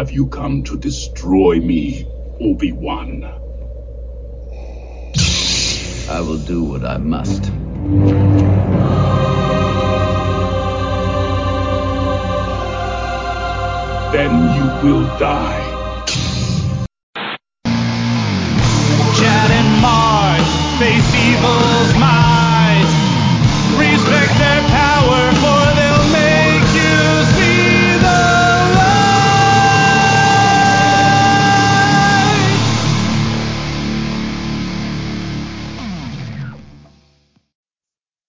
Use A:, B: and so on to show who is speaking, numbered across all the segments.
A: Have you come to destroy me, Obi-Wan?
B: I will do what I must.
A: Then you will die.
C: Chad and Mars face evil's might.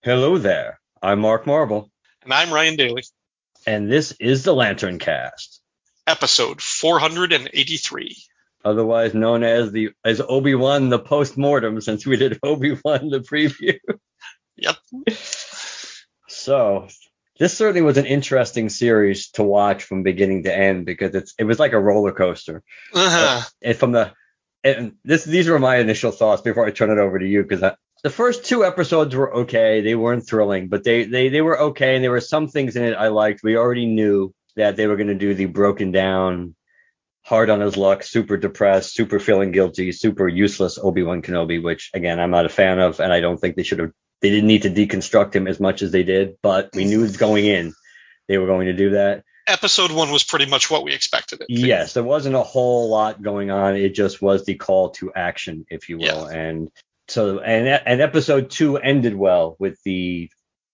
D: Hello there. I'm Mark Marble,
E: And I'm Ryan Daly.
D: and this is the Lantern Cast,
E: Episode 483.
D: otherwise known as the as Obi-Wan the post-mortem since we did Obi-Wan the preview.
E: Yep.
D: So, this certainly was an interesting series to watch from beginning to end because it's it was like a roller coaster.
E: Uh-huh.
D: And from the and this these were my initial thoughts before I turn it over to you because the first two episodes were okay. They weren't thrilling, but they they they were okay, and there were some things in it I liked. We already knew that they were going to do the broken down, hard on his luck, super depressed, super feeling guilty, super useless Obi Wan Kenobi, which again I'm not a fan of, and I don't think they should have. They didn't need to deconstruct him as much as they did, but we knew going in they were going to do that.
E: Episode one was pretty much what we expected it. to.
D: Yes, there wasn't a whole lot going on. It just was the call to action, if you will. And so, and and episode two ended well with the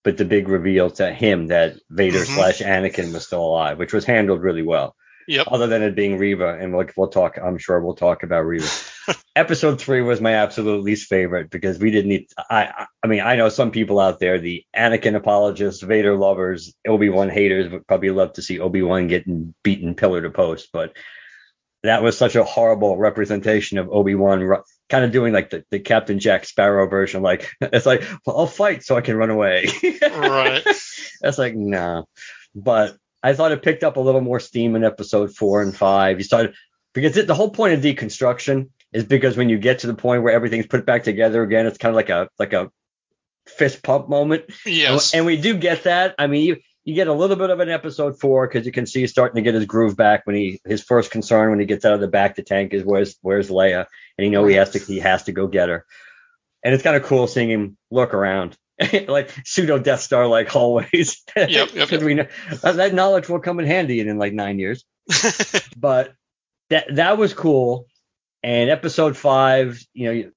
D: with the big reveal to him that Vader
E: Mhm.
D: slash Anakin was still alive, which was handled really well.
E: Yep.
D: Other than it being Reva, and we'll, we'll talk. I'm sure we'll talk about Reva. episode three was my absolute least favorite because we didn't need. I I- I mean I know some people out there, the Anakin apologists, Vader lovers, Obi Wan haters would probably love to see Obi Wan getting beaten pillar to post, but that was such a horrible representation of Obi Wan, kind of doing like the, the Captain Jack Sparrow version. Like it's like well, I'll fight so I can run away.
E: Right.
D: That's like nah. But I thought it picked up a little more steam in episode four and five. You started because it, the whole point of deconstruction is because when you get to the point where everything's put back together again, it's kind of like a like a fist pump moment.
E: Yes.
D: And we do get that. I mean, you, get a little bit of an episode four because you can see he's starting to get his groove back when he his first concern when he gets out of the bacta tank is where's where's Leia, and you know he has to he has to go get her. And it's kind of cool seeing him look around. like pseudo Death Star like hallways.
E: Yep, yep, yep.
D: we know that, that knowledge will come in handy in, in like nine years. but that that was cool. And episode five, you know,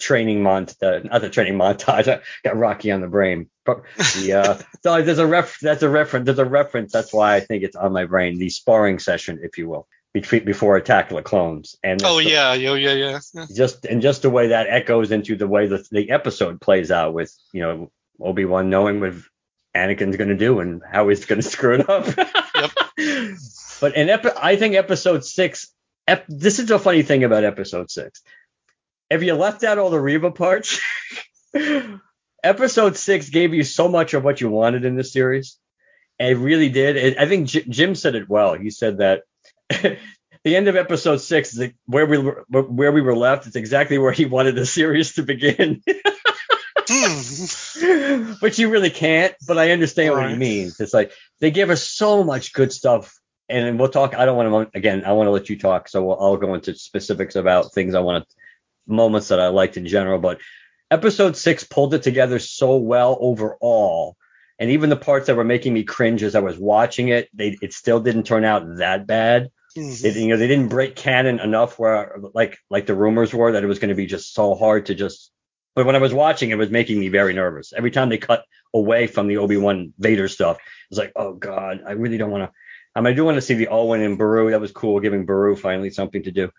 D: training montage, not the training montage. I got Rocky on the brain. The, uh, so there's a ref. That's a reference. There's a reference. That's why I think it's on my brain. The sparring session, if you will, between before Attack of the Clones. And
E: oh
D: the-
E: yeah, yeah, yeah, yeah. yeah.
D: just and just the way that echoes into the way the, the episode plays out with you know Obi Wan knowing what Anakin's going to do and how he's going to screw it up. yep. But in epi- I think episode six. Ep- this is a funny thing about episode six. If you left out all the Reva parts, episode six gave you so much of what you wanted in this series. It really did. It, I think J- Jim said it well. He said that the end of episode six is where we were, where we were left. It's exactly where he wanted the series to begin, which you really can't. But I understand what he
E: Right.
D: means. It's like they give us so much good stuff, and we'll talk. I don't want to again. I want to let you talk, so we'll, I'll go into specifics about things I want to moments that I liked in general. But episode six pulled it together so well overall. And even the parts that were making me cringe as I was watching it, they it still didn't turn out that bad.
E: Mhm.
D: It, you know, they didn't break canon enough where like like the rumors were that it was going to be just so hard to just. But when I was watching, it was making me very nervous. Every time they cut away from the Obi Wan Vader stuff, it was like, oh god, I really don't want to. I mean, I do want to see the Owen and Beru. That was cool, giving Beru finally something to do.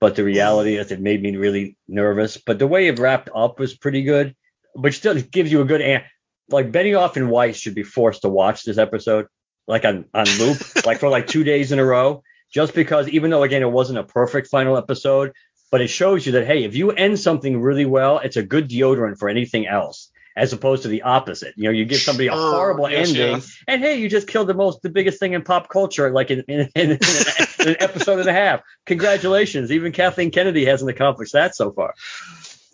D: But the reality mm. is, it made me really nervous. But the way it wrapped up was pretty good. But still, it gives you a good. An- like Benioff and Weiss should be forced to watch this episode like on on loop, like for like two days in a row, just because even though again it wasn't a perfect final episode, but it shows you that hey, if you end something really well, it's a good deodorant for anything else. As opposed to the opposite, you know, you give somebody a
E: Sure,
D: horrible
E: yes,
D: ending,
E: yeah.
D: and hey, you just killed the most, the biggest thing in pop culture, like in, in, in, in an episode and a half. Congratulations, even Kathleen Kennedy hasn't accomplished that so far.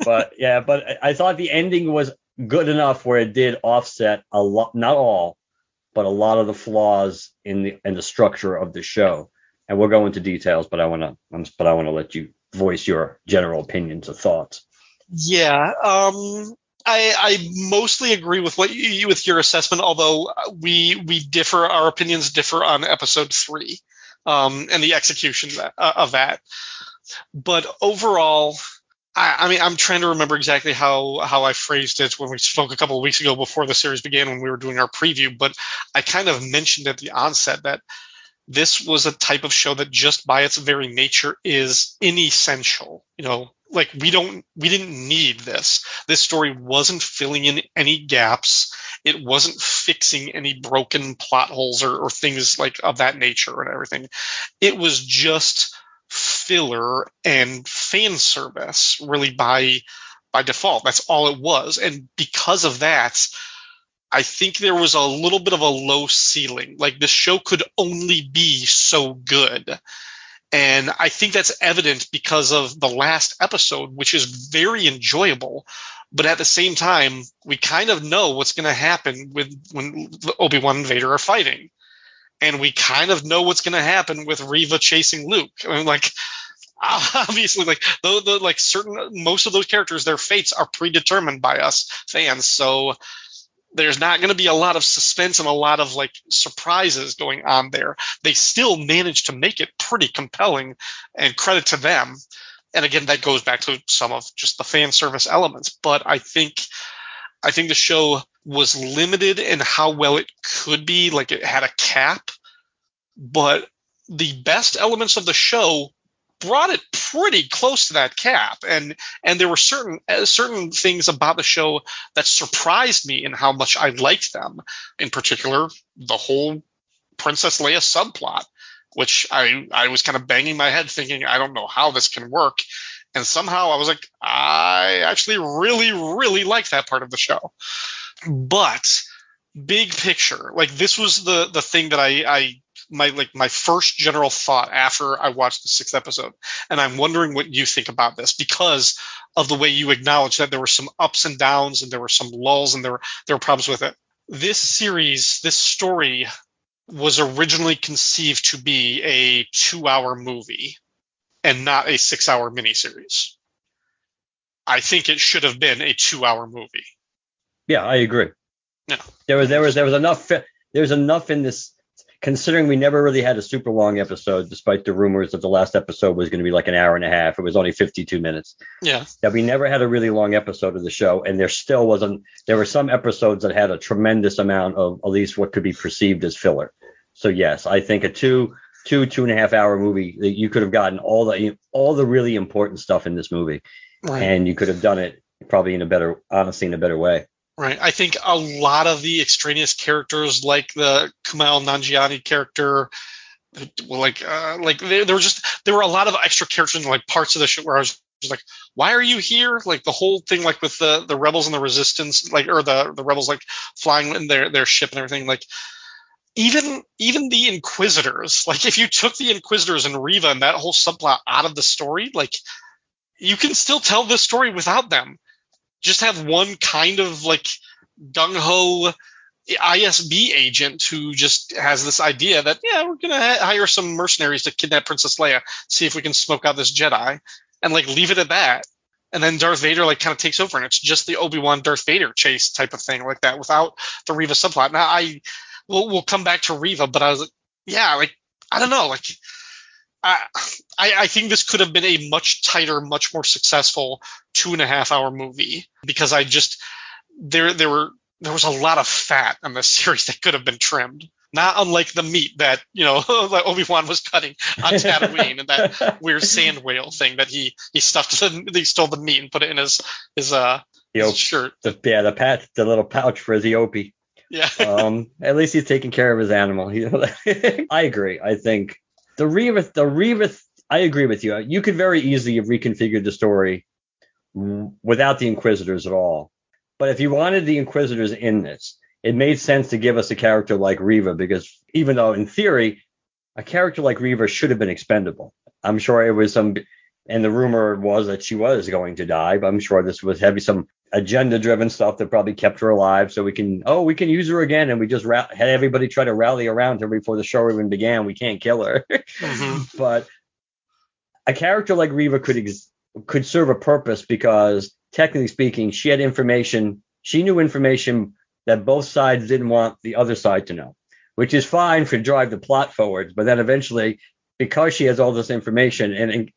D: But yeah, but I- I thought the ending was good enough where it did offset a lot, not all, but a lot of the flaws in the in the structure of the show. And we'll go into details, but I want to, but I want to let you voice your general opinions or thoughts.
E: Yeah, um, I, I mostly agree with what you with your assessment. Although we we differ, our opinions differ on episode three, um, and the execution uh, of that. But overall, I, I mean, I'm trying to remember exactly how how I phrased it when we spoke a couple of weeks ago before the series began when we were doing our preview. But I kind of mentioned at the onset that this was a type of show that just by its very nature is inessential. You know, like we don't we didn't need this. This story wasn't filling in any gaps. It wasn't fixing any broken plot holes or, or things like of that nature and everything. It was just filler and fan service really by by default. That's all it was. And because of that, I think there was a little bit of a low ceiling. Like the show could only be so good. And I think that's evident because of the last episode, which is very enjoyable. But at the same time, we kind of know what's going to happen with when Obi Wan and Vader are fighting, and we kind of know what's going to happen with Reva chasing Luke. I mean, like obviously, like the, the like certain most of those characters, their fates are predetermined by us fans. So there's not going to be a lot of suspense and a lot of like surprises going on there. They still managed to make it pretty compelling, and credit to them. And again, that goes back to some of just the fan service elements. But I think, I think the show was limited in how well it could be. Like it had a cap, but the best elements of the show brought it pretty close to that cap. And and there were certain uh, certain things about the show that surprised me in how much I liked them. In particular the whole Princess Leia subplot which I I was kind of banging my head thinking I don't know how this can work. And somehow I was like I actually really really like that part of the show. But big picture like this was the the thing that I I my like my first general thought after I watched the sixth episode, and I'm wondering what you think about this because of the way you acknowledge that there were some ups and downs and there were some lulls and there were there were problems with it. This series, this story, was originally conceived to be a two-hour movie and not a six-hour miniseries. I think it should have been a two-hour movie.
D: Yeah, I agree.
E: Yeah.
D: There was there was there was enough there's enough in this considering we never really had a super long episode, despite the rumors that the last episode was going to be like an hour and a half. It was only 52 minutes.
E: Yeah.
D: That we never had a really long episode of the show, and there still wasn't. There were some episodes that had a tremendous amount of at least what could be perceived as filler. So yes, I think a two, two, two and a half hour movie that you could have gotten all the all the really important stuff in this movie,
E: Right.
D: and you could have done it probably in a better, honestly, in a better way.
E: Right. I think a lot of the extraneous characters, like the Kumail Nanjiani character, like uh, like there, there were just there were a lot of extra characters in like parts of the show where I was just like, why are you here? Like the whole thing, like with the the rebels and the resistance, like or the the rebels like flying in their their ship and everything, like. Even even the Inquisitors, like if you took the Inquisitors and Reva and that whole subplot out of the story, like you can still tell this story without them just have one kind of like gung ho ISB agent who just has this idea that yeah we're gonna hire some mercenaries to kidnap Princess Leia, see if we can smoke out this Jedi, and like leave it at that. And then Darth Vader like kind of takes over, and it's just the Obi Wan Darth Vader chase type of thing like that without the Reva subplot. Now I we'll we'll come back to Reva, but I was like yeah like I don't know like. I, I I think this could have been a much tighter, much more successful two and a half hour movie because I just there there were there was a lot of fat on this series that could have been trimmed. Not unlike the meat that you know that Obi Wan was cutting on Tatooine and that weird sand whale thing that he he stuffed the, he stole the meat and put it in his his uh
D: the op-
E: Sure.
D: the yeah the patch the little pouch for his Eopie.
E: Yeah.
D: um, at least he's taking care of his animal. I agree. I think the Reva, the Reva, I agree with you. You could very easily have reconfigured the story without the Inquisitors at all. But if you wanted the Inquisitors in this, it made sense to give us a character like Reva because even though in theory, a character like Reva should have been expendable. I'm sure it was some, and the rumor was that she was going to die. But I'm sure this was heavy, some agenda driven stuff that probably kept her alive. So we can, oh, we can use her again. And we just ra- had everybody try to rally around her before the show even began. We can't kill her.
E: Mhm.
D: but a character like Reva could ex- could serve a purpose because technically speaking, she had information. She knew information that both sides didn't want the other side to know, which is fine for drive the plot forwards. But then eventually, because she has all this information and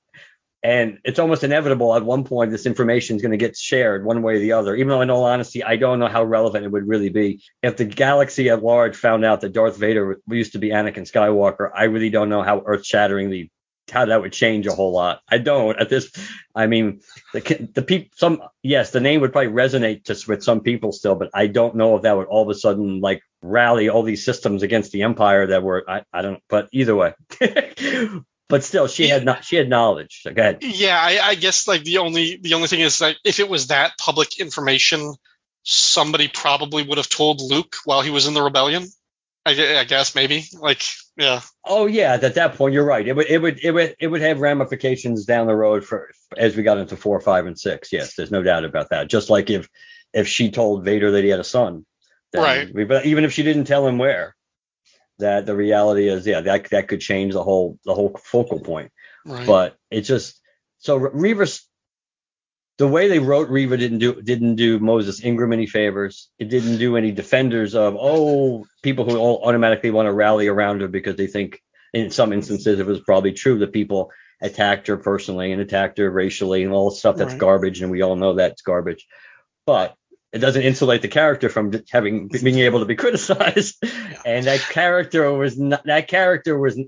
D: and, it's almost inevitable at one point this information is going to get shared one way or the other. Even though in all honesty, I don't know how relevant it would really be. If the galaxy at large found out that Darth Vader used to be Anakin Skywalker, I really don't know how earth shatteringly how that would change a whole lot. I don't at this. I mean, the the people. Some yes, the name would probably resonate just with some people still, but I don't know if that would all of a sudden like rally all these systems against the Empire that were. I, I don't. But either way, but still, she had not. She had knowledge. So go ahead.
E: Yeah, I, I guess like the only the only thing is that if it was that public information, somebody probably would have told Luke while he was in the rebellion. I, I guess maybe like yeah
D: Oh yeah, at that point you're right. It would it would it would it would have ramifications down the road for as we got into four, five, and six. Yes, there's no doubt about that. Just like if if she told Vader that he had a son,
E: Right.
D: we- but even if she didn't tell him where, that the reality is yeah that that could change the whole the whole focal point.
E: right
D: But it just so Reva's the way they wrote Reva didn't do didn't do Moses Ingram any favors. It didn't do any defenders of oh people who all automatically want to rally around her because they think in some instances it was probably true that people attacked her personally and attacked her racially and all stuff that's
E: Right.
D: garbage and we all know that's garbage. But it doesn't insulate the character from having being able to be criticized. And that character was not, that character was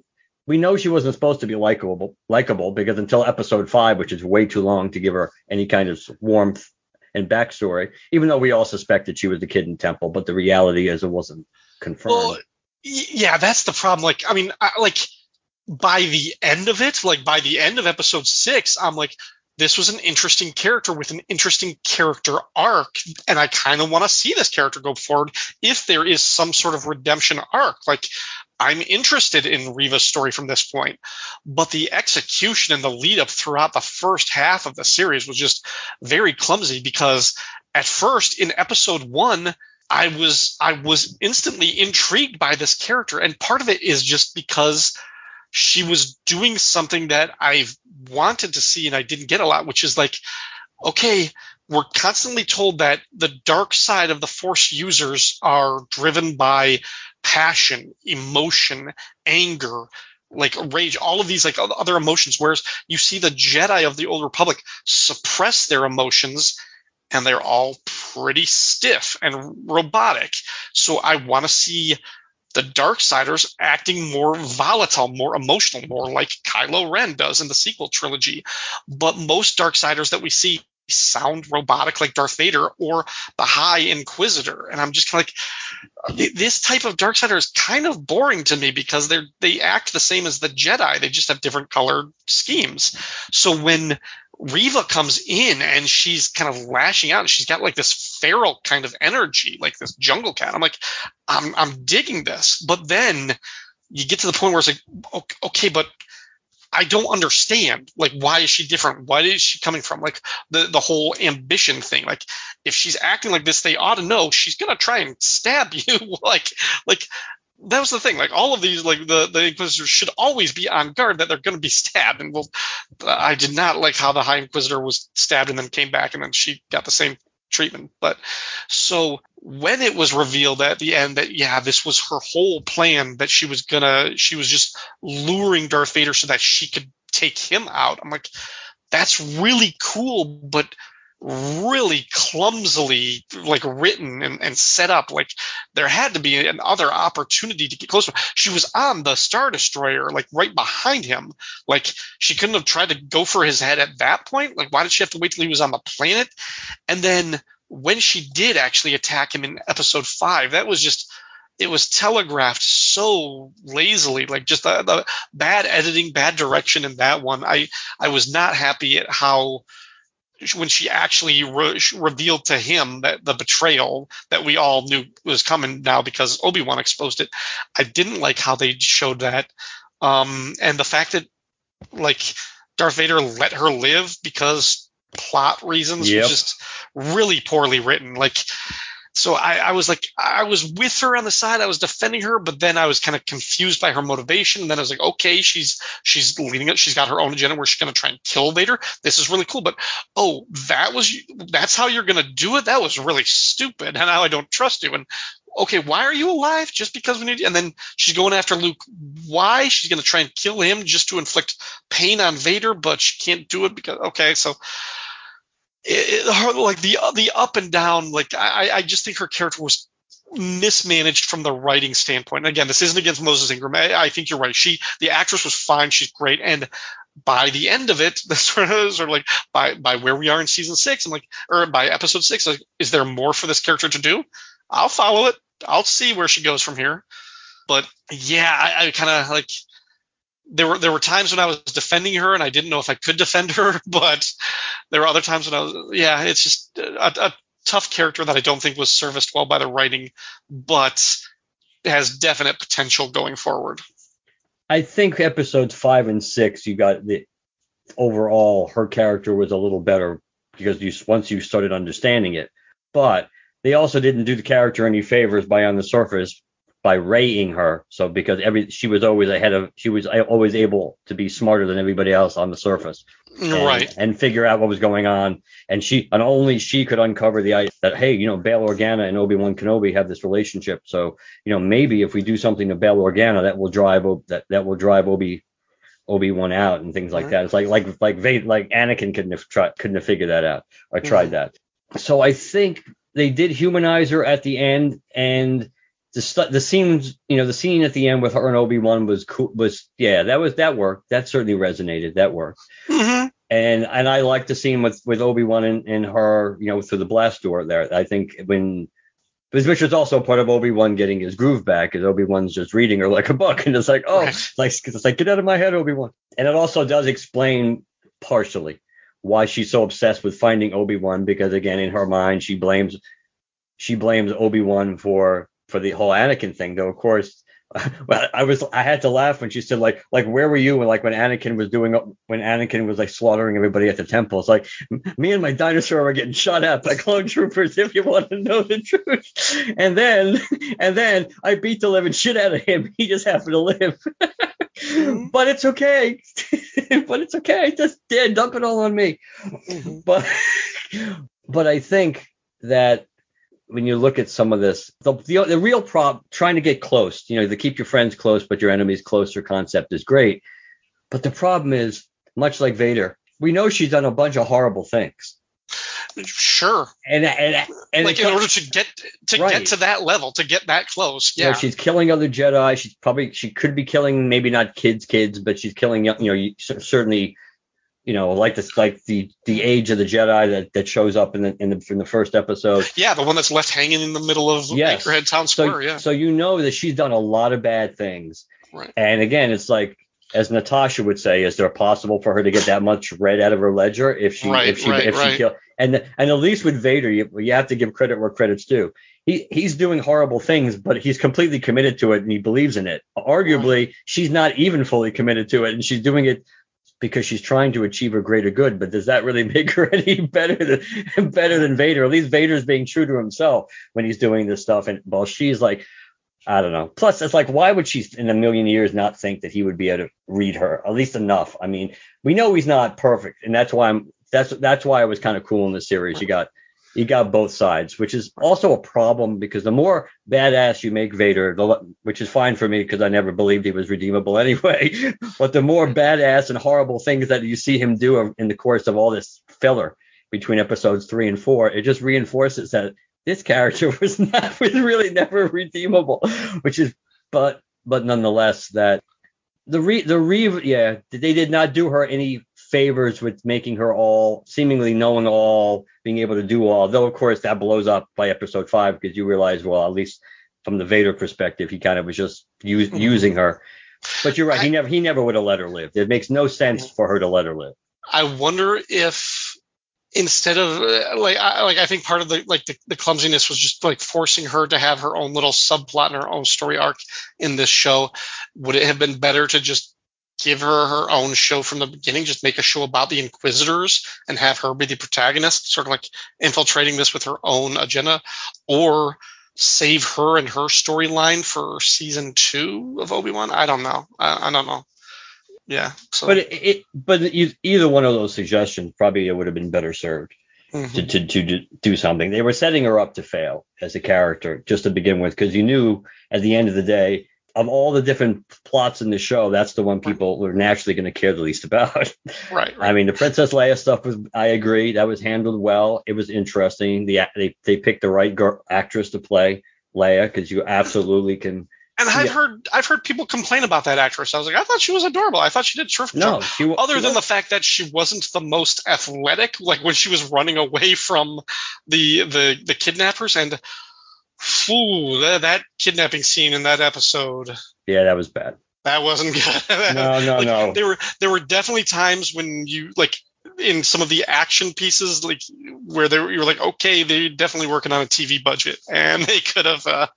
D: we know she wasn't supposed to be likable likable because until episode five, which is way too long to give her any kind of warmth and backstory, even though we all suspected she was the kid in Temple, but the reality is it wasn't confirmed.
E: Well, yeah, that's the problem. Like, I mean, I, like by the end of it, like by the end of episode six, I'm like, this was an interesting character with an interesting character arc, and I kind of want to see this character go forward if there is some sort of redemption arc. Like, I'm interested in Reva's story from this point, but the execution and the lead up throughout the first half of the series was just very clumsy because at first in episode one, I was I was instantly intrigued by this character, and part of it is just because she was doing something that I've wanted to see and I didn't get a lot, which is like, okay, we're constantly told that the dark side of the Force users are driven by passion, emotion, anger, like rage, all of these like other emotions. Whereas you see the Jedi of the Old Republic suppress their emotions and they're all pretty stiff and robotic. So I want to see the Darksiders acting more volatile, more emotional, more like Kylo Ren does in the sequel trilogy. But most Darksiders that we see sound robotic like Darth Vader or the High Inquisitor. And I'm just kind of like, this type of Darksider is kind of boring to me because they're they act the same as the Jedi. They just have different colored schemes. So when Reva comes in and she's kind of lashing out she's got like this feral kind of energy, like this jungle cat. I'm like, I'm I'm digging this. But then you get to the point where it's like, okay, but I don't understand. Like, why is she different? What is she coming from? Like the the whole ambition thing. Like, if she's acting like this, they ought to know she's gonna try and stab you. like, like that was the thing. Like all of these, like the the Inquisitors should always be on guard that they're going to be stabbed. And well, I did not like how the High Inquisitor was stabbed and then came back and then she got the same treatment. But so when it was revealed at the end that yeah, this was her whole plan that she was gonna, she was just luring Darth Vader so that she could take him out. I'm like, that's really cool, but really clumsily like written and, and set up. Like there had to be another opportunity to get closer she was on the star destroyer like right behind him. Like she couldn't have tried to go for his head at that point. Like why did she have to wait till he was on the planet? And then when she did actually attack him in episode five, that was just it was telegraphed so lazily, like just the, the bad editing, bad direction in that one. I I was not happy at how when she actually re- revealed to him that the betrayal that we all knew was coming now because Obi Wan exposed it. I didn't like how they showed that, um, and the fact that like Darth Vader let her live because plot reasons
D: Yep.
E: was just really poorly written. Like so I, I was like I was with her on the side, I was defending her, but then I was kind of confused by her motivation. And then I was like, okay, she's she's leading it, she's got her own agenda where she's gonna try and kill Vader. This is really cool. But oh, that was that's how you're gonna do it? That was really stupid, and now I don't trust you. And okay, why are you alive? Just because we need you? And then she's going after Luke. Why? She's gonna try and kill him just to inflict pain on Vader, but she can't do it because okay, so it, her, like the the up and down, like I, I just think her character was mismanaged from the writing standpoint. And again, this isn't against Moses Ingram. I, I think you're right. She, the actress, was fine. She's great, and by the end of it, sort of, sort of like by by where we are in season six, I'm like, or by episode six, like, is there more for this character to do? I'll follow it. I'll see where she goes from here. But yeah, I, I kind of like there were there were times when I was defending her and I didn't know if I could defend her, but there were other times when I was yeah, it's just a, a tough character that I don't think was serviced well by the writing, but has definite potential going forward.
D: I think episodes five and six, you got the overall her character was a little better because you once you started understanding it, but they also didn't do the character any favors by on the surface by raying her. So because every she was always ahead of she was always able to be smarter than everybody else on the surface. And,
E: right.
D: And figure out what was going on. And she and only she could uncover the ice that hey, you know, Bail Organa and Obi-Wan Kenobi have this relationship. So, you know, maybe if we do something to Bail Organa that will drive that that will drive Obi Obi-Wan out and things like
E: Mhm.
D: that. It's like like like like Anakin couldn't have tried couldn't have figured that out or tried
E: Mhm.
D: that. So I think they did humanize her at the end and the st- the scenes, you know, the scene at the end with her and Obi Wan was cool. Was yeah, that was that worked. That certainly resonated. That worked.
E: hmm
D: And and I like the scene with with Obi Wan and, and her, you know, through the blast door there. I think when. Which which was also part of Obi Wan getting his groove back, because Obi Wan's just reading her like a book, and it's like, oh,
E: Right.
D: like it's like get out of my head, Obi Wan. And it also does explain partially why she's so obsessed with finding Obi Wan, because again, in her mind, she blames she blames Obi Wan for for the whole Anakin thing. Though of course, well, I was I had to laugh when she said like like where were you when like when Anakin was doing when Anakin was like slaughtering everybody at the temple. It's like me and my dinosaur were getting shot at by clone troopers. If you want to know the truth, and then and then I beat the living shit out of him. He just happened to live. but it's okay. but it's okay. Just yeah, dump it all on me
E: Mhm.
D: but but I think that when you look at some of this, the the, the real prop trying to get close, you know, the keep your friends close but your enemies closer concept is great. But the problem is, much like Vader, we know she's done a bunch of horrible things,
E: Sure.
D: and and and
E: like in order to get to
D: Right.
E: get to that level, to get that close.
D: you know,
E: Yeah.
D: she's killing other Jedi. She's probably she could be killing maybe not kids, kids, but she's killing you know certainly you know like this like the the age of the Jedi that that shows up in the in the in the first episode.
E: yeah, the one that's left hanging in the middle of
D: Yes.
E: Anchorhead Town
D: So
E: Square. yeah.
D: so you know that she's done a lot of bad things.
E: Right.
D: And again, it's like as Natasha would say, is there possible for her to get that much red out of her ledger if she
E: Right,
D: if she
E: right,
D: if she
E: right.
D: kill and and at least with Vader, you, you have to give credit where credit's due. He he's doing horrible things, but he's completely committed to it and he believes in it. Arguably, she's not even fully committed to it, and she's doing it because she's trying to achieve a greater good. But does that really make her any better than better than Vader? At least Vader's being true to himself when he's doing this stuff, and while she's like I don't know. Plus, it's like, why would she in a million years not think that he would be able to read her at least enough? I mean, we know he's not perfect, and that's why I'm that's that's why it was kind of cool in the series. You got you got both sides, which is also a problem because the more badass you make Vader, the, which is fine for me because I never believed he was redeemable anyway, but the more badass and horrible things that you see him do in the course of all this filler between episodes three and four, it just reinforces that this character was not was really never redeemable, which is but but nonetheless that the re the re yeah they did not do her any favors with making her all seemingly knowing all, being able to do all. Though of course that blows up by episode five because you realize, well, at least from the Vader perspective, he kind of was just use, using her. But you're right. he never he never would have let her live. It makes no sense for her to let her live.
E: I wonder if instead of uh, like I, like I think part of the like the, the clumsiness was just like forcing her to have her own little subplot and her own story arc in this show. Would it have been better to just give her her own show from the beginning, just make a show about the Inquisitors and have her be the protagonist, sort of like infiltrating this with her own agenda, or save her and her storyline for season two of Obi Wan? I don't know. I, I don't know. Yeah. So.
D: But it, it but either one of those suggestions probably it would have been better served.
E: Mhm.
D: to, to, to do something. They were setting her up to fail as a character just to begin with, because you knew at the end of the day, of all the different plots in the show, that's the one people were naturally going to care the least about.
E: right. right.
D: I mean, the Princess Leia stuff was, I agree, that was handled well. It was interesting. The they they picked the right girl, actress to play Leia because you absolutely can.
E: And I've heard I've heard people complain about that actress. I was like, I thought she was adorable. I thought she did a terrific
D: No,
E: job.
D: she
E: Other
D: she
E: than the fact that she wasn't the most athletic, like when she was running away from the the the kidnappers, and ooh, that, that kidnapping scene in that episode,
D: yeah, that was bad.
E: that wasn't good.
D: No, no,
E: Like,
D: no.
E: There were there were definitely times when you like in some of the action pieces, like where they were, you were like, okay, they're definitely working on a TV budget, and they could have uh,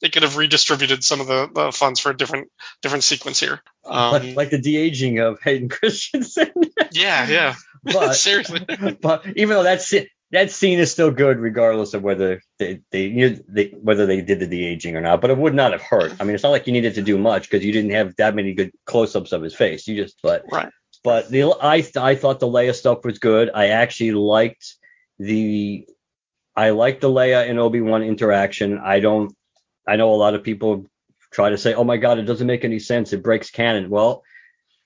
E: they could have redistributed some of the, the funds for a different different sequence here. Um,
D: like, like the de aging of Hayden Christensen.
E: yeah, yeah.
D: but
E: Seriously.
D: but even though that's scene, that scene is still good, regardless of whether they they, you know, they whether they did the de aging or not. But it would not have hurt. I mean, it's not like you needed to do much because you didn't have that many good close ups of his face. You just but
E: Right.
D: but the I I thought the Leia stuff was good. I actually liked the I liked the Leia and Obi Wan interaction. I don't. I know a lot of people try to say, "Oh my God, it doesn't make any sense. It breaks canon." Well,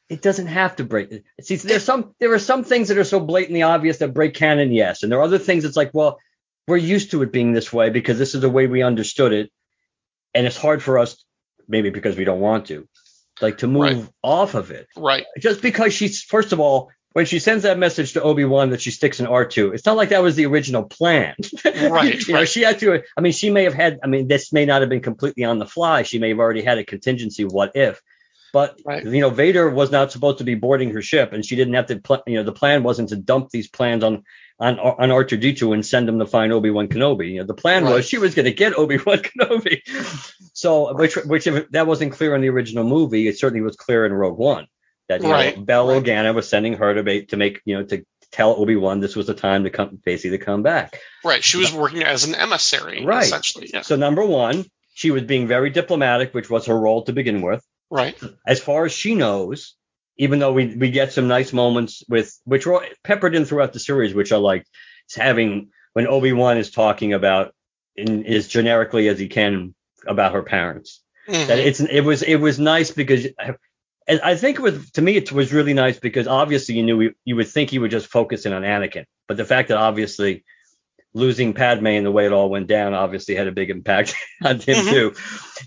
D: it doesn't have to break. See, there's some there are some things that are so blatantly obvious that break canon, yes, and there are other things that's like, well, we're used to it being this way because this is the way we understood it, and it's hard for us, maybe because we don't want to, like to move
E: Right.
D: off of it
E: Right.
D: just because she's first of all when she sends that message to Obi-Wan that she sticks in R2, it's not like that was the original plan.
E: Right,
D: you know,
E: right.
D: she had to I mean, she may have had I mean, this may not have been completely on the fly. She may have already had a contingency what if. But
E: Right.
D: you know, Vader was not supposed to be boarding her ship and she didn't have to pl- you know, the plan wasn't to dump these plans on on on R2D2 and send him to find Obi-Wan Kenobi. You know, the plan
E: Right.
D: was she was going to get Obi-Wan Kenobi. So, which which if that wasn't clear in the original movie, it certainly was clear in Rogue One that you
E: Right,
D: know, Bail
E: right.
D: Organa was sending her to make to make you know to tell Obi Wan this was the time to come basically to come back.
E: Right. She was working as an emissary,
D: Right.
E: essentially. Yeah.
D: So number one, she was being very diplomatic, which was her role to begin with.
E: Right.
D: As far as she knows, even though we we get some nice moments with which were peppered in throughout the series, which I liked, is having when Obi Wan is talking about in as generically as he can about her parents.
E: Mhm.
D: that it's it was it was nice because and I think it was to me it was really nice because obviously you knew you would think he would just focus in on Anakin, but the fact that obviously losing Padme and the way it all went down obviously had a big impact on him
E: Mhm.
D: too.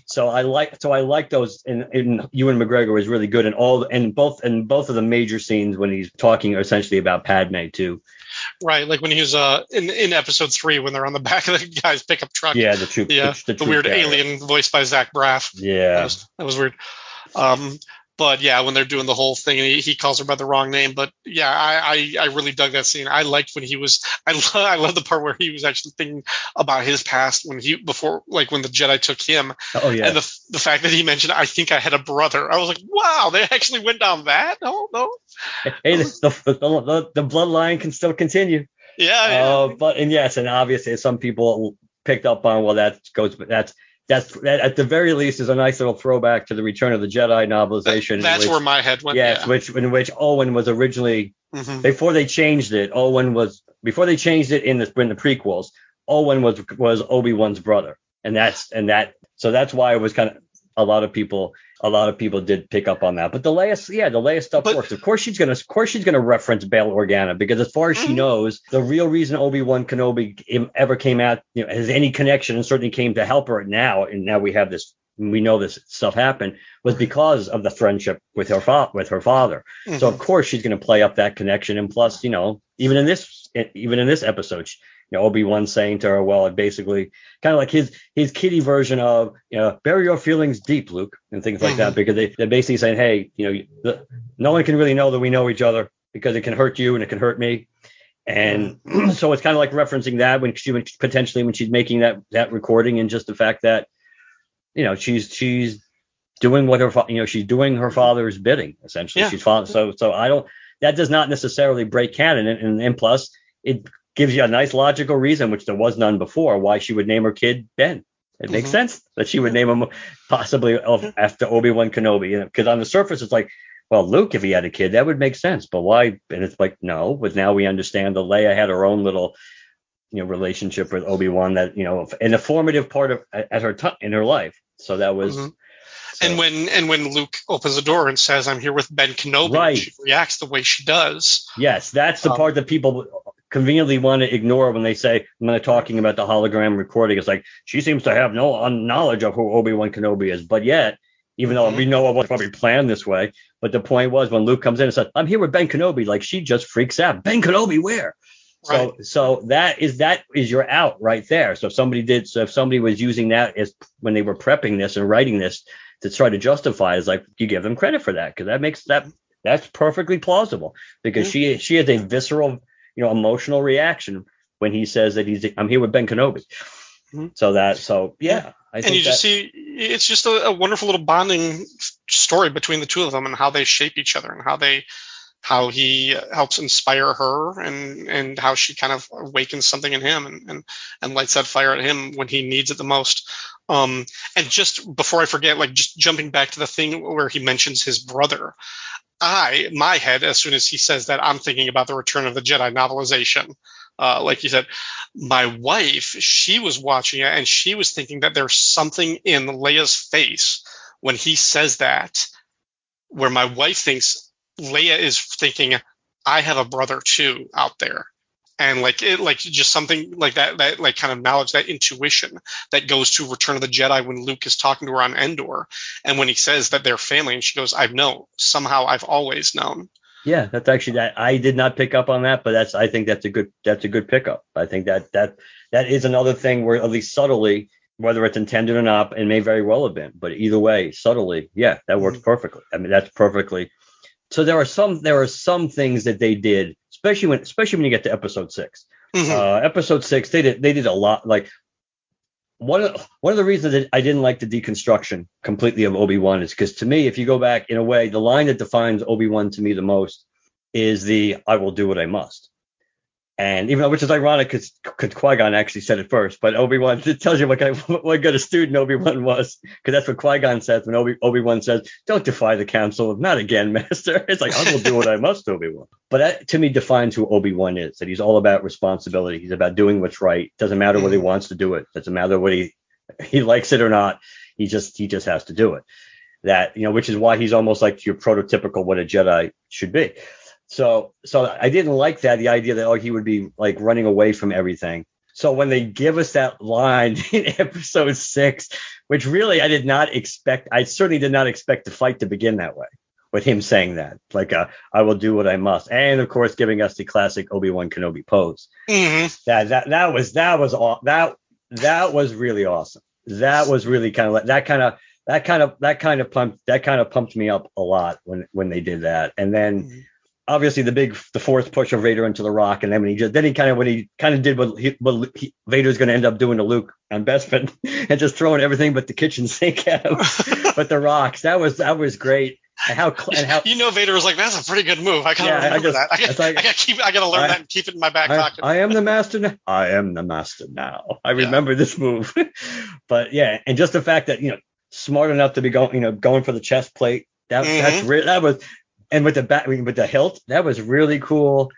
D: So I like so I like those and, you and Ewan McGregor was really good in all and both and both of the major scenes when he's talking essentially about Padme too.
E: Right. Like when he was uh in in episode three when they're on the back of the guy's pickup truck.
D: Yeah, the troop,
E: Yeah.
D: the,
E: The,
D: troop
E: weird
D: guy.
E: alien voiced by Zach Braff. That
D: Yeah,
E: was, that was weird. Um, but yeah, when they're doing the whole thing, and he, he calls her by the wrong name. But yeah, I, I, I really dug that scene. I liked when he was. I love, I love the part where he was actually thinking about his past when he before, like when the Jedi took him,
D: oh yeah.
E: and the the fact that he mentioned, I think I had a brother. I was like, wow, they actually went down that. No, no.
D: hey, the, the, the, the bloodline can still continue.
E: Yeah, yeah.
D: Uh, but and yes, and obviously some people picked up on well that goes, but that's that's that at the very least is a nice little throwback to the Return of the Jedi novelization. in
E: that's
D: which,
E: where my head went.
D: yes,
E: yeah.
D: which in which Owen was originally
E: Mhm.
D: before they changed it. Owen was before they changed it in the in the prequels. Owen was was Obi Wan's brother, and that's and that so that's why it was kind of a lot of people a lot of people did pick up on that. But the Leia, yeah, the Leia stuff
E: But-
D: works. Of course she's gonna of course she's gonna reference Bail Organa because as far as she
E: Mhm.
D: knows, the real reason Obi Wan Kenobi ever came out, you know, has any connection and certainly came to help her now. And now we have this we know this stuff happened, was because of the friendship with her fa- with her father.
E: Mm-hmm.
D: So of course she's going to play up that connection. And plus, you know, even in this even in this episode, she- you know, Obi Wan saying to her, well, it basically kind of like his his kitty version of, you know, bury your feelings deep, Luke, and things like that, mm-hmm. because they, they're basically saying, hey, you know, the, no one can really know that we know each other because it can hurt you and it can hurt me. And so it's kind of like referencing that when she when potentially when she's making that that recording and just the fact that you know she's she's doing what her fa- you know she's doing her father's bidding essentially.
E: Yeah.
D: She's so so I don't that does not necessarily break canon and, and, and plus it gives you a nice logical reason which there was none before why she would name her kid Ben. It makes
E: Mhm.
D: sense that she would name him possibly after Obi Wan Kenobi because on the surface it's like well, Luke, if he had a kid, that would make sense. But why? And it's like, no, but now we understand that Leia had her own little, you know, relationship with Obi Wan that, you know, an formative part of at her time in her life. So that was.
E: Mhm.
D: so-
E: And when and when Luke opens the door and says, "I'm here with Ben Kenobi,"
D: Right.
E: she reacts the way she does.
D: yes, that's the
E: Um,
D: part that people conveniently want to ignore when they say when they're talking about the hologram recording. It's like she seems to have no uh, knowledge of who Obi Wan Kenobi is, but yet. Even though we mm-hmm. know it was probably planned this way, but the point was when Luke comes in and says, "I'm here with Ben Kenobi," like she just freaks out. Ben Kenobi, where? So
E: Right.
D: so that is that is your out right there. So if somebody did so if somebody was using that as when they were prepping this and writing this to try to justify it's like you give them credit for that because that makes that that's perfectly plausible because mm-hmm. she she has a visceral you know emotional reaction when he says that he's I'm here with Ben Kenobi.
E: Mhm.
D: So that so yeah, I
E: and
D: think
E: you just
D: that-
E: see it's just a, a wonderful little bonding story between the two of them and how they shape each other and how they how he helps inspire her and and how she kind of awakens something in him and and, and lights that fire at him when he needs it the most um and just before i forget like just jumping back to the thing where he mentions his brother i my head as soon as he says that i'm thinking about the return of the jedi novelization uh, like you said, my wife, she was watching it and she was thinking that there's something in Leia's face when he says that, where my wife thinks Leia is thinking, I have a brother too out there. And like it, like just something like that, that like kind of knowledge, that intuition that goes to Return of the Jedi when Luke is talking to her on Endor, and when he says that they're family, and she goes, "I've known somehow, I've always known."
D: Yeah, that's actually that. I did not pick up on that, but that's I think that's a good that's a good pickup. I think that that that is another thing where at least subtly, whether it's intended or not, it may very well have been, but either way, subtly, yeah, that works mm-hmm. perfectly. I mean, that's perfectly. So there are some there are some things that they did, especially when especially when you get to episode six.
E: Mhm.
D: Uh, episode six, they did they did a lot. Like one of one of the reasons that I didn't like the deconstruction completely of Obi Wan is because to me, if you go back in a way, the line that defines Obi Wan to me the most is the "I will do what I must." And even though, which is ironic because Qui Gon actually said it first, but Obi Wan it tells you what kind what good a student Obi Wan was, because that's what Qui Gon says when Obi Obi Wan says, "Don't defy the council, not again, Master." It's like I will do what I must, Obi Wan. But that to me defines who Obi Wan is. That he's all about responsibility. He's about doing what's right. Doesn't matter whether he wants to do it. Doesn't matter whether he he likes it or not. He just he just has to do it. That you know, which is why he's almost like your prototypical what a Jedi should be. So so I didn't like that the idea that oh he would be like running away from everything. So when they give us that line in episode six, which really I did not expect, I certainly did not expect the fight to begin that way with him saying that, like uh, I will do what I must, and of course giving us the classic Obi Wan Kenobi pose.
E: Mhm.
D: That that that was that was aw- that that was really awesome. That was really kind of like that kind of that kind of that kind of pumped that kind of pumped me up a lot when when they did that, and then
E: Mhm.
D: Obviously the big the Force push of Vader into the rock, and then when he just then he kind of when he kind of did what, he, what he, Vader's going to end up doing to Luke on Bespin and just throwing everything but the kitchen sink at him, but the rocks. That was that was great. And how and how
E: you know, Vader was like, "That's a pretty good move." I gotta
D: Yeah, I
E: remember
D: just-
E: that. I
D: like-
E: I gotta keep. I gotta learn
D: I-
E: that and keep it in my back
D: I,
E: pocket.
D: I am the master now. I am the master now. I remember this move. but yeah, and just the fact that you know smart enough to be going you know going for the chest plate. That that's mm-hmm. re- that was and with the back with the hilt that was really cool.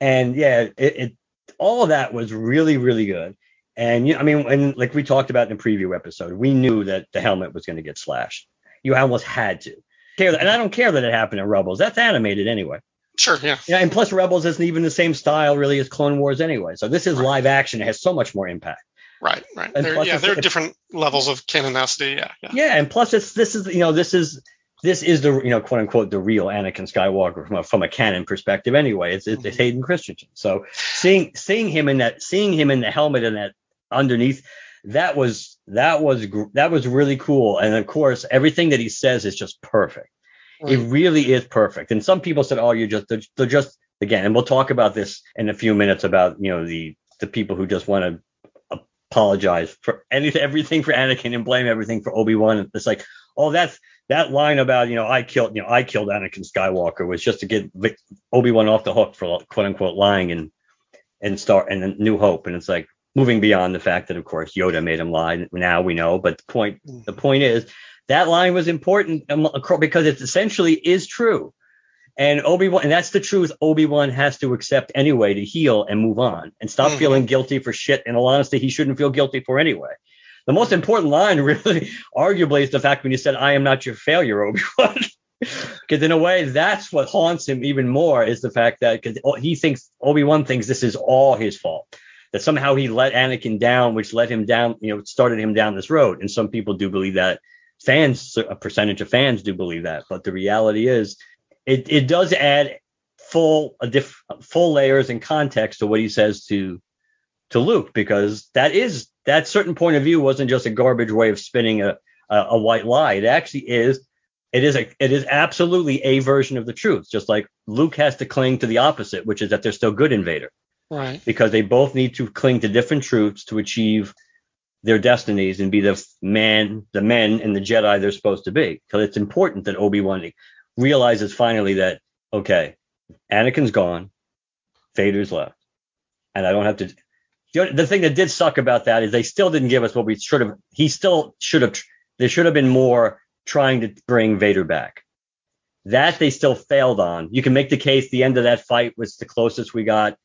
D: And yeah, it, it all of that was really really good. And you know, I mean, and like we talked about in the preview episode, we knew that the helmet was going to get slashed. You almost had to. Care and I don't care that it happened in Rebels. That's animated anyway.
E: sure, yeah.
D: Yeah, and plus Rebels isn't even the same style really as Clone Wars anyway. So this is live action. It has so much more impact.
E: Right, right.
D: And
E: There, yeah, there are different levels of canonicity. Yeah, yeah.
D: Yeah, and plus it's this is you know this is this is the you know quote unquote the real Anakin Skywalker from a from a canon perspective anyway. It's it's, it's mm-hmm. Hayden Christensen. So seeing seeing him in that seeing him in the helmet and that underneath that was that was that was really cool. And of course everything that he says is just perfect. It really is perfect. And some people said, "Oh, you're just they're, they're just again." And we'll talk about this in a few minutes about you know the the people who just want to apologize for anything, everything for Anakin and blame everything for Obi Wan. It's like, oh, that's that line about you know I killed you know I killed Anakin Skywalker was just to get Obi Wan off the hook for quote unquote lying and and start and then New Hope. And it's like moving beyond the fact that of course Yoda made him lie. Now we know, but the point the point is that line was important um, because it essentially is true. And Obi Wan, and that's the truth. Obi Wan has to accept anyway to heal and move on and stop
E: Mhm.
D: feeling guilty for shit. In all honesty, he shouldn't feel guilty for anyway. The most important line, really, arguably, is the fact when you said, "I am not your failure, Obi Wan." Because in a way, that's what haunts him even more is the fact that because he thinks Obi Wan thinks this is all his fault. That somehow he let Anakin down, which let him down, you know, started him down this road. And some people do believe that. Fans, a percentage of fans do believe that. But the reality is, it, it does add full a diff, full layers and context to what he says to to Luke because that is that certain point of view wasn't just a garbage way of spinning a a, a white lie. It actually is it is a it is absolutely a version of the truth. Just like Luke has to cling to the opposite, which is that they're still good in Vader
E: Right.
D: because they both need to cling to different truths to achieve their destinies and be the man, the men and the Jedi they're supposed to be. Because it's important that Obi Wan realizes finally that okay, Anakin's gone, Vader's left, and I don't have to. The, the thing that did suck about that is they still didn't give us what we should have. He still should have. There should have been more trying to bring Vader back. That they still failed on. You can make the case the end of that fight was the closest we got.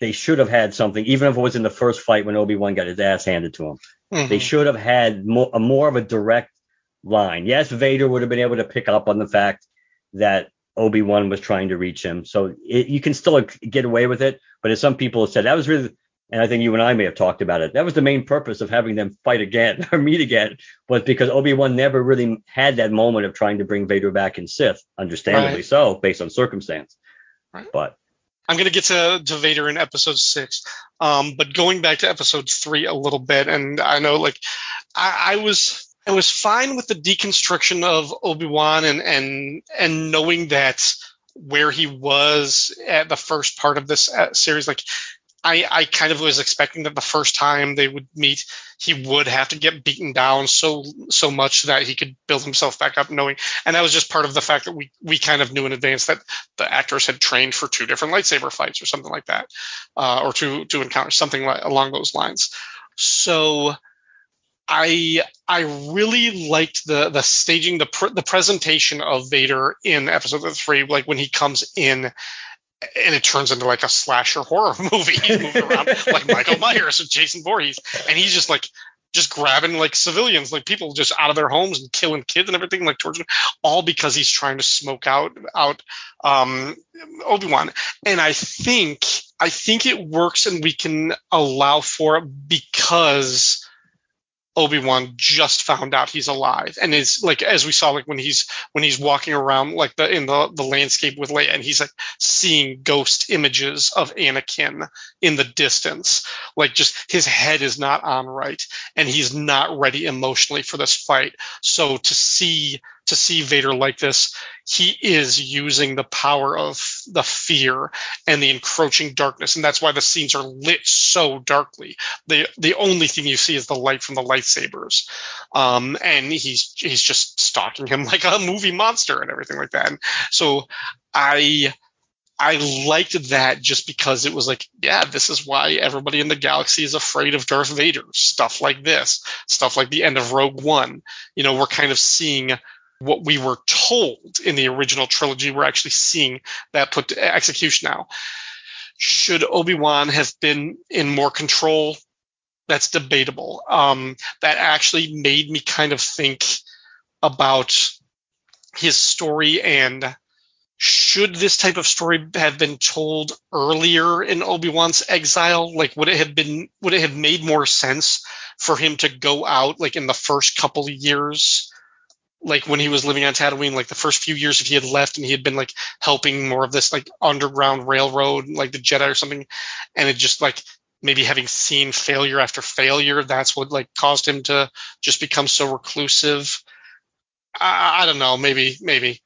D: They should have had something, even if it was in the first fight when Obi Wan got his ass handed to him.
E: Mhm.
D: They should have had more, a more of a direct line. Yes, Vader would have been able to pick up on the fact that Obi Wan was trying to reach him, so it, you can still get away with it. But as some people have said, that was really, and I think you and I may have talked about it. That was the main purpose of having them fight again or meet again, was because Obi Wan never really had that moment of trying to bring Vader back in Sith, understandably
E: Right.
D: so, based on circumstance.
E: Right.
D: But
E: I'm going to get to, to Vader in episode six. Um, but going back to episode three a little bit, and I know like I, I was I was fine with the deconstruction of Obi Wan and and and knowing that where he was at the first part of this uh, series, like. I, I kind of was expecting that the first time they would meet, he would have to get beaten down so so much that he could build himself back up, knowing, and that was just part of the fact that we we kind of knew in advance that the actors had trained for two different lightsaber fights or something like that, uh, or to to encounter something like, along those lines. So I I really liked the the staging the pr- the presentation of Vader in episode three, like when he comes in. And it turns into like a slasher horror movie. He's moving around like Michael Myers or Jason Voorhees, and he's just like just grabbing like civilians, like people just out of their homes and killing kids and everything, like torturing, all because he's trying to smoke out out um, Obi Wan. And I think I think it works, and we can allow for it because Obi Wan just found out he's alive, and is like as we saw, like when he's when he's walking around like the in the the landscape with Leia, and he's like seeing ghost images of Anakin in the distance. Like just his head is not on right, and he's not ready emotionally for this fight. So to see to see Vader like this, he is using the power of the fear and the encroaching darkness, and that's why the scenes are lit so darkly. the The only thing you see is the light from the lightsabers, um, and he's he's just stalking him like a movie monster and everything like that. And so I I liked that just because it was like, yeah, this is why everybody in the galaxy is afraid of Darth Vader. Stuff like this, stuff like the end of Rogue One. You know, we're kind of seeing what we were told in the original trilogy. We're actually seeing that put to execution now. Should Obi Wan have been in more control? That's debatable. Um, that actually made me kind of think about his story and should this type of story have been told earlier in Obi-Wan's exile? Like, would it have been, would it have made more sense for him to go out, like, in the first couple of years? Like when he was living on Tatooine, like the first few years, if he had left and he had been like helping more of this like underground railroad, like the Jedi or something, and it just like maybe having seen failure after failure, that's what like caused him to just become so reclusive. I, I don't know, maybe, maybe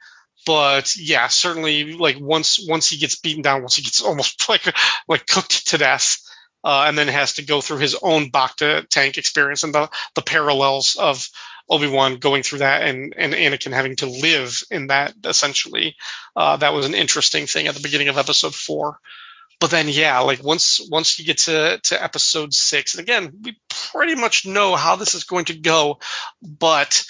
E: but yeah, certainly like once once he gets beaten down, once he gets almost like like cooked to death, uh, and then has to go through his own Bacta tank experience and the the parallels of Obi Wan going through that and and Anakin having to live in that essentially. Uh, that was an interesting thing at the beginning of Episode Four. But then yeah, like once once you get to to Episode Six, and again, we pretty much know how this is going to go, but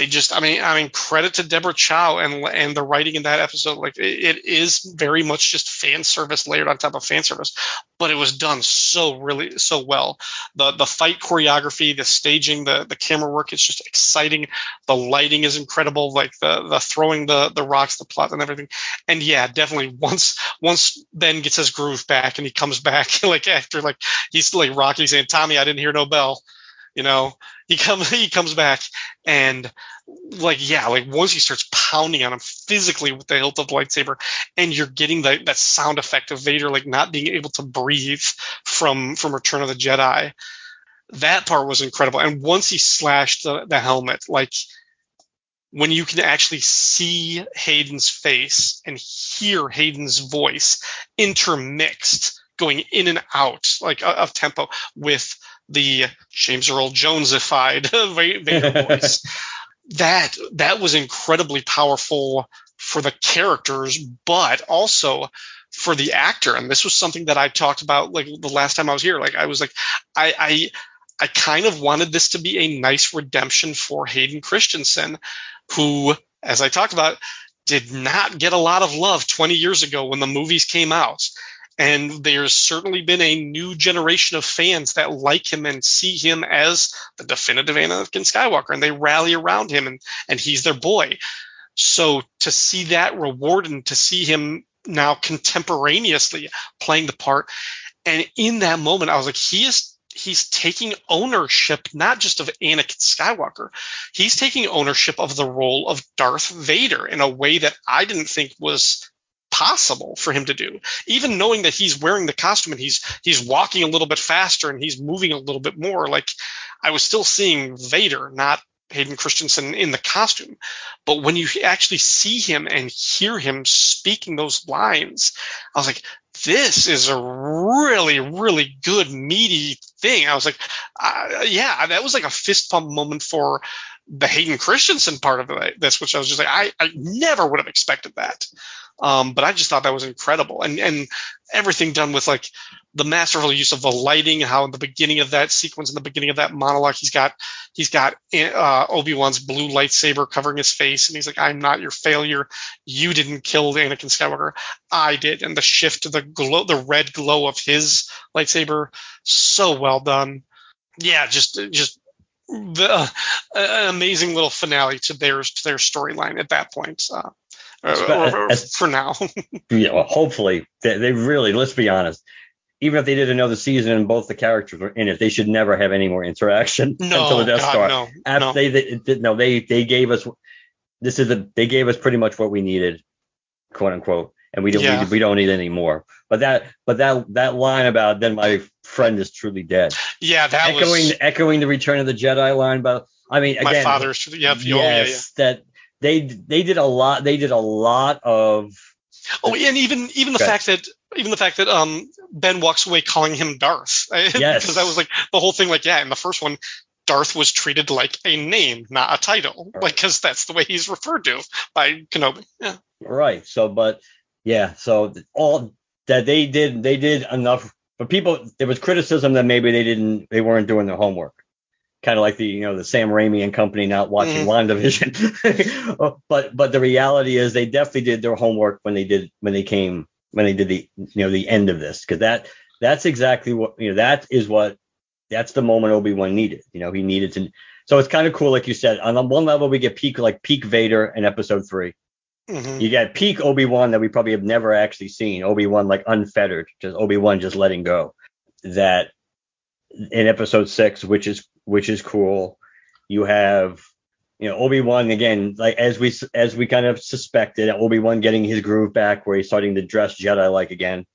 E: they just I mean I mean credit to Deborah Chow and and the writing in that episode. Like it, it is very much just fan service layered on top of fan service but it was done so really so well. The the fight choreography the staging the the camera work is just exciting. The lighting is incredible like the the throwing the the rocks the plot and everything. And yeah definitely once once Ben gets his groove back and he comes back like after like he's like Rocky saying Tommy I didn't hear no bell you know, he comes he comes back and like yeah, like once he starts pounding on him physically with the hilt of the lightsaber, and you're getting the, that sound effect of Vader like not being able to breathe from from Return of the Jedi. That part was incredible. And once he slashed the, the helmet, like when you can actually see Hayden's face and hear Hayden's voice intermixed, going in and out like of tempo with the James Earl Jonesified Vader voice. that that was incredibly powerful for the characters, but also for the actor. And this was something that I talked about like the last time I was here. Like I was like, I I, I kind of wanted this to be a nice redemption for Hayden Christensen, who, as I talked about, did not get a lot of love 20 years ago when the movies came out. And there's certainly been a new generation of fans that like him and see him as the definitive Anakin Skywalker, and they rally around him, and, and he's their boy. So to see that reward and to see him now contemporaneously playing the part, and in that moment, I was like, he is he's taking ownership not just of Anakin Skywalker, he's taking ownership of the role of Darth Vader in a way that I didn't think was possible for him to do. Even knowing that he's wearing the costume and he's he's walking a little bit faster and he's moving a little bit more, like I was still seeing Vader, not Hayden Christensen in the costume. But when you actually see him and hear him speaking those lines, I was like, this is a really, really good, meaty thing. I was like, uh, yeah, that was like a fist pump moment for the Hayden Christensen part of this, which I was just like, I, I never would have expected that. Um, but I just thought that was incredible, and and everything done with like the masterful use of the lighting. How in the beginning of that sequence, in the beginning of that monologue, he's got he's got uh, Obi Wan's blue lightsaber covering his face, and he's like, "I'm not your failure. You didn't kill Anakin Skywalker. I did." And the shift to the glow, the red glow of his lightsaber, so well done. Yeah, just just the, uh, an amazing little finale to their to their storyline at that point. Uh, or, or for now.
D: yeah, well, hopefully they, they, really. Let's be honest. Even if they did another season and both the characters were in it, they should never have any more interaction
E: no,
D: until the Death
E: God,
D: Star.
E: No,
D: After
E: no.
D: They, they, no, they they gave us this is a they gave us pretty much what we needed, quote unquote, and we don't
E: Yeah.
D: we, we don't need any more. But that but that that line about then my friend is truly dead,
E: Yeah, that
D: echoing
E: was
D: echoing the Return of the Jedi line. But I mean,
E: my
D: again,
E: father's. Yeah, the- oh, yeah, yeah.
D: yes, that they they did a lot. They did a lot of
E: Oh, and even even the
D: Okay.
E: fact that even the fact that um Ben walks away calling him Darth,
D: Yes.
E: because that was like the whole thing. Like, yeah, in the first one, Darth was treated like a name, not a title,
D: Right.
E: like because that's the way he's referred to by Kenobi. Yeah,
D: Right. So, but yeah. So all that they did, they did enough. But people, there was criticism that maybe they didn't, they weren't doing their homework. Kind of like the, you know, the Sam Raimi and company not watching mm-hmm. WandaVision. Oh, but, but the reality is they definitely did their homework when they did, when they came, when they did the, you know, the end of this. Cause that, that's exactly what, you know, that is what, that's the moment Obi-Wan needed. You know, he needed to, so it's kind of cool. Like you said, on one level, we get peak, like peak Vader in episode three
E: Mhm.
D: You got peak Obi Wan that we probably have never actually seen. Obi Wan like unfettered, just Obi Wan just letting go. That in Episode six, which is which is cool. You have you know Obi Wan again, like as we as we kind of suspected, Obi Wan getting his groove back, where he's starting to dress Jedi like again.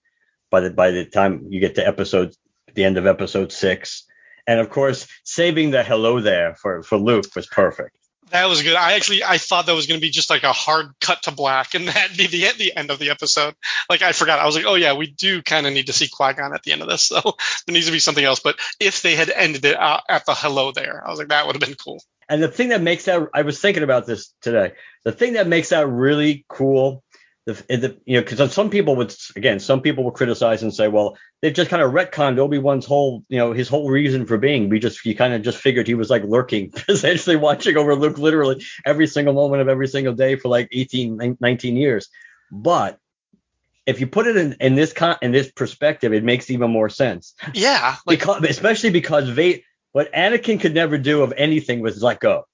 D: By the by the time you get to episode the end of Episode six, and of course saving the hello there for for Luke was perfect.
E: That was good. I actually I thought that was going to be just like a hard cut to black, and that'd be the the end of the episode. Like I forgot. I was like, oh yeah, we do kind of need to see Qui Gon at the end of this, so there needs to be something else. But if they had ended it uh, at the hello there, I was like, that would have been cool.
D: And the thing that makes that I was thinking about this today. The thing that makes that really cool, the, the you know, because some people would again, some people would criticize and say, well, they've just kind of retconned Obi Wan's whole, you know, his whole reason for being. We just you kind of just figured he was like lurking, essentially watching over Luke literally every single moment of every single day for like 18, 19 years. But if you put it in, in this con in this perspective, it makes even more sense.
E: Yeah, like
D: because, especially because Va- what Anakin could never do of anything was let go.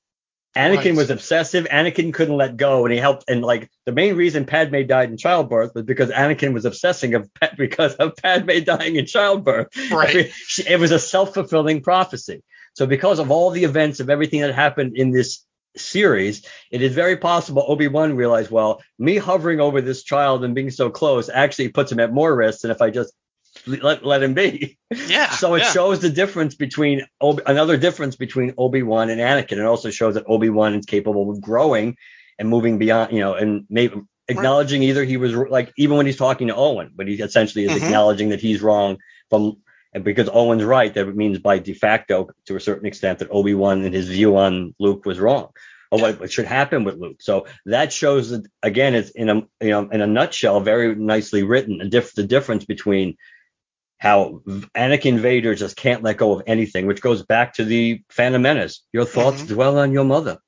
D: Anakin
E: Right.
D: was obsessive. Anakin couldn't let go, and he helped. And like the main reason Padme died in childbirth was because Anakin was obsessing of because of Padme dying in childbirth.
E: Right.
D: It was a self fulfilling prophecy. So because of all the events of everything that happened in this series, it is very possible Obi Wan realized, well, me hovering over this child and being so close actually puts him at more risk than if I just let let him be.
E: yeah.
D: So it
E: yeah.
D: shows the difference between Obi- another difference between Obi Wan and Anakin. It also shows that Obi Wan is capable of growing and moving beyond, you know, and maybe acknowledging either he was like even when he's talking to Owen, but he essentially is
E: Mhm.
D: acknowledging that he's wrong from and because Owen's right, that means by de facto to a certain extent that Obi Wan and his view on Luke was wrong. Or what, what should happen with Luke. So that shows that again, it's in a you know in a nutshell, very nicely written. A diff- the difference between how Anakin Vader just can't let go of anything, which goes back to the Phantom Menace. Your thoughts
E: Mhm.
D: dwell on your mother.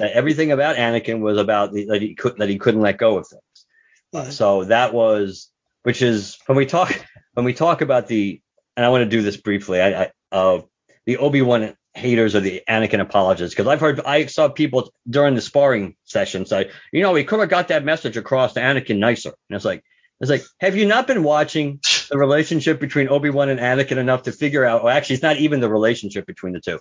D: That everything about Anakin was about the, that he could that he couldn't let go of things. Uh,
E: Mhm.
D: so that was, which is when we talk when we talk about the, and I want to do this briefly. I, I uh, the Obi Wan haters or the Anakin apologists, because I've heard I saw people during the sparring session say, you know, we could have got that message across to Anakin nicer. And it's like, it's like, have you not been watching the relationship between Obi Wan and Anakin enough to figure out? Well, actually, it's not even the relationship between the two.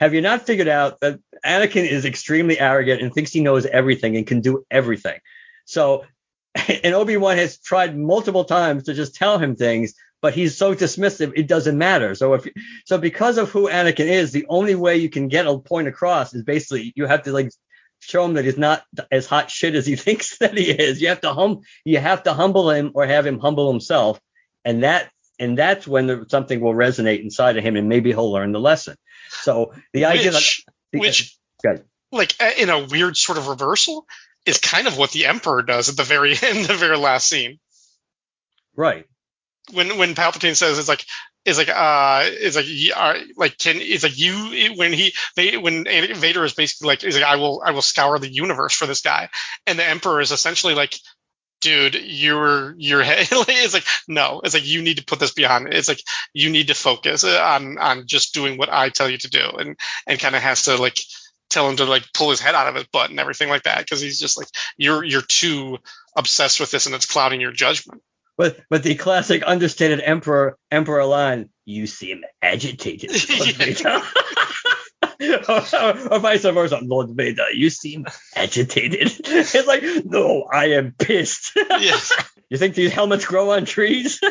D: Have you not figured out that Anakin is extremely arrogant and thinks he knows everything and can do everything? So, and Obi Wan has tried multiple times to just tell him things, but he's so dismissive it doesn't matter. So if so, because of who Anakin is, the only way you can get a point across is basically you have to like show him that he's not as hot shit as he thinks that he is. You have to hum, you have to humble him or have him humble himself, and that and that's when the, something will resonate inside of him, and maybe he'll learn the lesson. So the idea
E: which,
D: that
E: which
D: Good.
E: like in a weird sort of reversal is kind of what the emperor does at the very end, the very last scene
D: right,
E: when when palpatine says it's like is like uh is like uh, like can it's like you when he they when Vader is basically like he's like I will I will scour the universe for this guy and the emperor is essentially like dude you're you're it's like no it's like you need to put this behind it's like you need to focus on on just doing what I tell you to do and and kind of has to like tell him to like pull his head out of his butt and everything like that because he's just like you're you're too obsessed with this and it's clouding your judgment
D: but but the classic understated emperor emperor line, you seem agitated. or, or vice versa, Lord Vader, you seem agitated. It's like, no, I am pissed.
E: yes
D: You think these helmets grow on trees?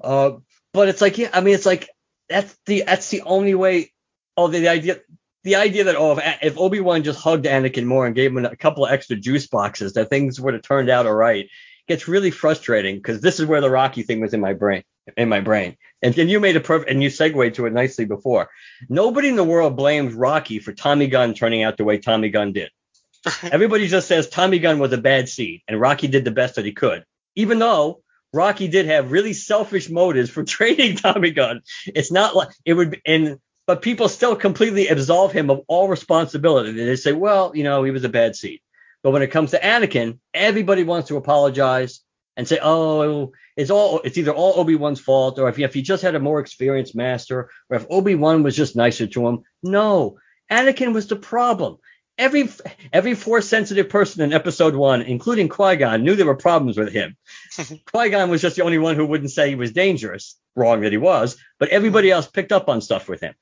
D: Uh, but it's like, yeah, I mean, it's like that's the that's the only way. Oh, the, the idea, the idea that oh, if, if Obi Wan just hugged Anakin more and gave him a couple of extra juice boxes, that things would have turned out all right. Gets really frustrating because this is where the Rocky thing was in my brain, in my brain. And, and you made a perfect, and you segued to it nicely before. Nobody in the world blames Rocky for Tommy Gunn turning out the way Tommy Gunn did. Everybody just says Tommy Gunn was a bad seed and Rocky did the best that he could, even though Rocky did have really selfish motives for training Tommy Gunn. It's not like it would, be, and but people still completely absolve him of all responsibility. They say, well, you know, he was a bad seed. But when it comes to Anakin, everybody wants to apologize and say, oh, it's all, it's either all Obi Wan's fault, or if he, if he just had a more experienced master, or if Obi Wan was just nicer to him. No, Anakin was the problem. every every force sensitive person in episode one, including Qui Gon, knew there were problems with him. Qui Gon was just the only one who wouldn't say he was dangerous. Wrong that he was, but everybody else picked up on stuff with him.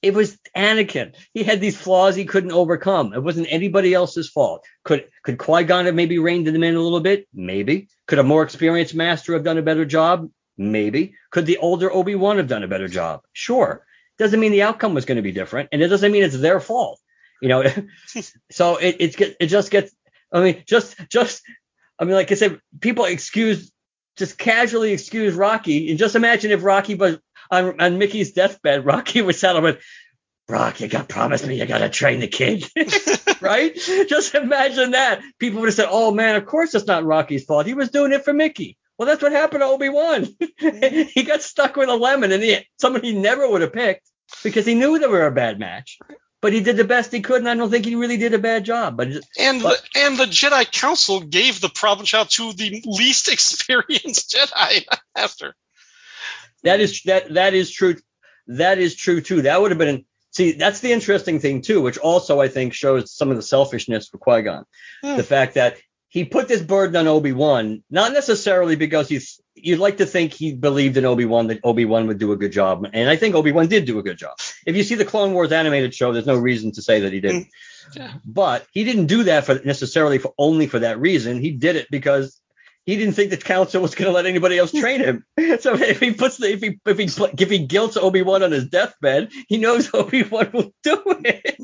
D: It was Anakin. He had these flaws he couldn't overcome. It wasn't anybody else's fault. Could could Qui Gon have maybe reined him in a little bit? Maybe. Could a more experienced master have done a better job? Maybe. Could the older Obi Wan have done a better job? Sure. Doesn't mean the outcome was going to be different, and it doesn't mean it's their fault. You know, so it it it just gets. I mean, just just. I mean, like I said, people excuse just casually excuse Rocky, and just imagine if Rocky was on, on Mickey's deathbed, Rocky was sat with, Rock, you got promised me you got to train the kid, right? Just imagine that. People would have said, "Oh man, of course it's not Rocky's fault. He was doing it for Mickey." Well, that's what happened to Obi Wan. he got stuck with a lemon, and he, someone he never would have picked because he knew they were a bad match. But he did the best he could, and I don't think he really did a bad job. But
E: and
D: but,
E: the, and the Jedi Council gave the problem child to the least experienced Jedi master.
D: That is that that is true. That is true too. That would have been see. That's the interesting thing too, which also I think shows some of the selfishness for Qui Gon.
E: Hmm.
D: The fact that he put this burden on Obi Wan, not necessarily because he's. You'd like to think he believed in Obi Wan that Obi Wan would do a good job, and I think Obi Wan did do a good job. If you see the Clone Wars animated show, there's no reason to say that he didn't. Mm.
E: Yeah.
D: But he didn't do that for necessarily for only for that reason. He did it because he didn't think the council was going to let anybody else train him. So if he puts the if he if he if he guilts Obi Wan on his deathbed, he knows Obi Wan will do it.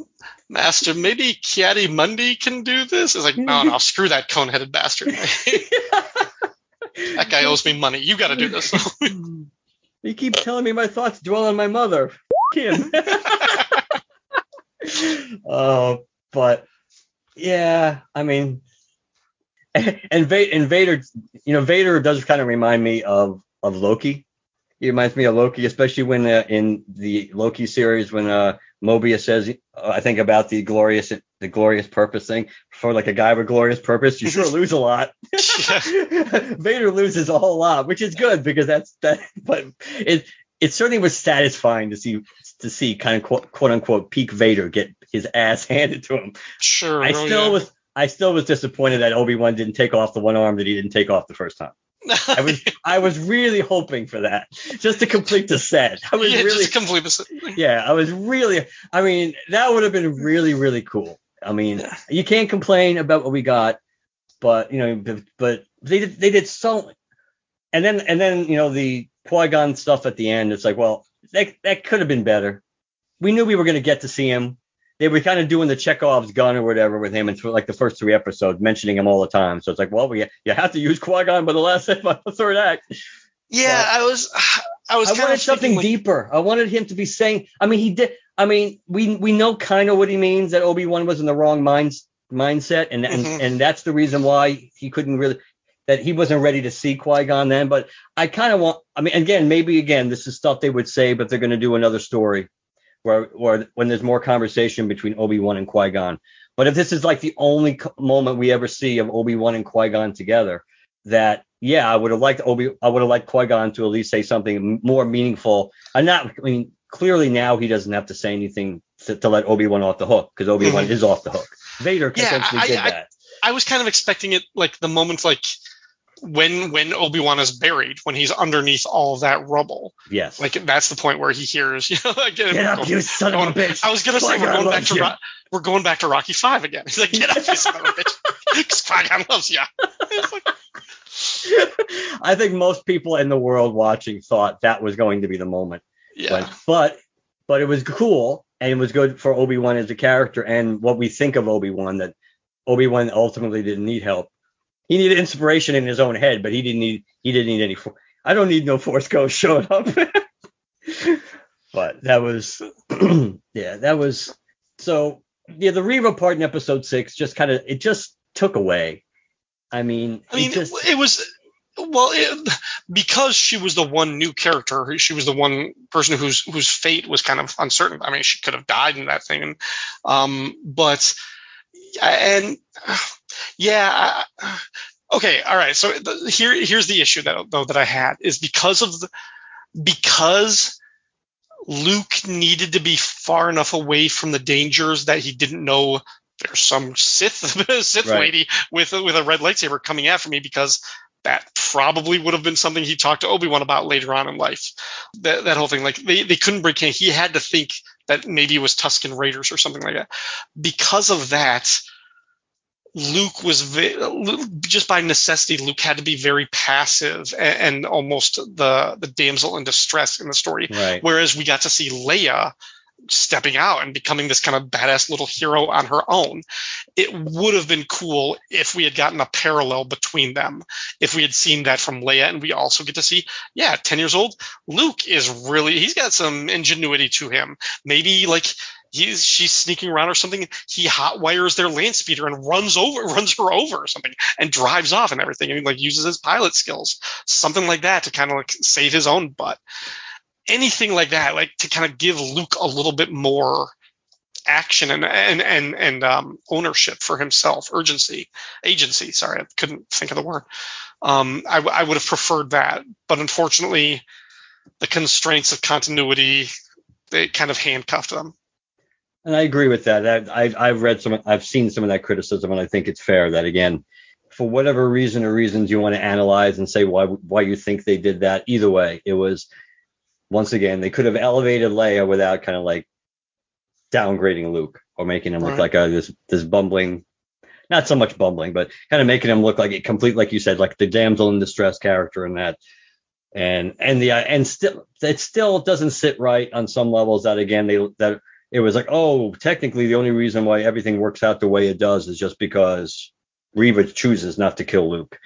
E: Master, maybe Ki-Adi-Mundi can do this. It's like, no, no, screw that cone-headed bastard. that guy owes me money. You got to do this.
D: he keeps telling me my thoughts dwell on my mother. F- him. Oh, but yeah, I mean, and, and Vader, you know, Vader does kind of remind me of of Loki. He reminds me of Loki, especially when uh, in the Loki series when uh, Mobius says, uh, I think about the glorious the glorious purpose thing. For like a guy with glorious purpose, you sure lose a lot. Vader loses a whole lot, which is good because that's that. But it it certainly was satisfying to see to see kind of quote, quote unquote peak Vader get his ass handed to him.
E: sure.
D: I
E: oh,
D: still
E: yeah.
D: was I still was disappointed that Obi Wan didn't take off the one arm that he didn't take off the first time. I was I was really hoping for that just to complete the set. I was
E: yeah,
D: really
E: just complete this.
D: yeah, I was really I mean that would have been really really cool. I mean
E: Yeah.
D: you can't complain about what we got, but you know but, but they did they did so and then and then you know the Qui Gon stuff at the end. It's like well that that could have been better. We knew we were going to get to see him. They were kind of doing the Chekhov's gun or whatever with him, and for like the first three episodes, mentioning him all the time. So it's like, well, we you have to use Qui Gon by the last by the third act.
E: Yeah,
D: But-
E: I was. I was
D: I wanted something
E: like,
D: deeper. I wanted him to be saying. I mean, he did. I mean, we we know kind of what he means that Obi Wan was in the wrong mind mindset, and and
E: Mhm.
D: and that's the reason why he couldn't really that he wasn't ready to see Qui Gon then. But I kind of want. I mean, again, maybe again, this is stuff they would say, but they're going to do another story where where when there's more conversation between Obi Wan and Qui Gon. But if this is like the only moment we ever see of Obi Wan and Qui Gon together, that yeah, I would have liked Obi, I would have liked Qui Gon to at least say something more meaningful. I'm not, I mean, clearly now he doesn't have to say anything to, to let Obi Wan off the hook because Obi Wan
E: Mhm.
D: is off the hook. Vader
E: Yeah,
D: essentially
E: I-
D: did
E: I-
D: that.
E: I was kind of expecting it like the moment like when when Obi Wan is buried, when he's underneath all that rubble.
D: Yes.
E: Like that's the point where he hears, you know, again,
D: get up,
E: going-
D: you son of a
E: oh,
D: bitch.
E: I was gonna say we're going back to. Ro- we're going back to Rocky Five again. He's like, get up, you son of a bitch, because Qui-Gon loves you. Like,
D: I think most people in the world watching thought that was going to be the moment.
E: yeah,
D: But but but it was cool and it was good for Obi Wan as a character and what we think of Obi Wan that Obi Wan ultimately didn't need help. He needed inspiration in his own head, but he didn't need he didn't need any. For- I don't need no Force Ghost showing up. but that was yeah, that was so yeah. The Reva part in episode six just kind of it just took away. I mean,
E: I mean,
D: it just,
E: it was well it, because she was the one new character. She was the one person whose whose fate was kind of uncertain. I mean, she could have died in that thing, and, um, but and yeah, I, okay, all right. So the, here here's the issue that though that I had is because of the because Luke needed to be far enough away from the dangers that he didn't know there's some Sith Sith
D: Right.
E: lady with a, with a red lightsaber coming after me because that probably would have been something he talked to Obi Wan about later on in life. That that whole thing, like they, they couldn't break in. He had to think that maybe it was Tusken Raiders or something like that. Because of that, Luke was ve- just by necessity. Luke had to be very passive and, and almost the the damsel in distress in the story.
D: Right.
E: Whereas we got to see Leia stepping out and becoming this kind of badass little hero on her own. It would have been cool if we had gotten a parallel between them. If we had seen that from Leia and we also get to see, yeah, 10 years old, Luke is really, he's got some ingenuity to him. Maybe like he's, she's sneaking around or something. He hot wires their land speeder and runs over, runs her over or something and drives off and everything and like uses his pilot skills, something like that to kind of like save his own butt anything like that, like to kind of give Luke a little bit more action and and and and um, ownership for himself, urgency, agency. Sorry, I couldn't think of the word. Um, I, w- I would have preferred that, but unfortunately, the constraints of continuity they kind of handcuffed them.
D: And I agree with that. That I've I've read some, I've seen some of that criticism, and I think it's fair that again, for whatever reason or reasons you want to analyze and say why why you think they did that. Either way, it was once again they could have elevated Leia without kind of like downgrading Luke or making him look
E: Right.
D: like a this this bumbling, not so much bumbling, but kind of making him look like a complete, like you said, like the damsel in distress character in that. And and the and still it still doesn't sit right on some levels that again they that it was like, oh, technically the only reason why everything works out the way it does is just because Reva chooses not to kill Luke.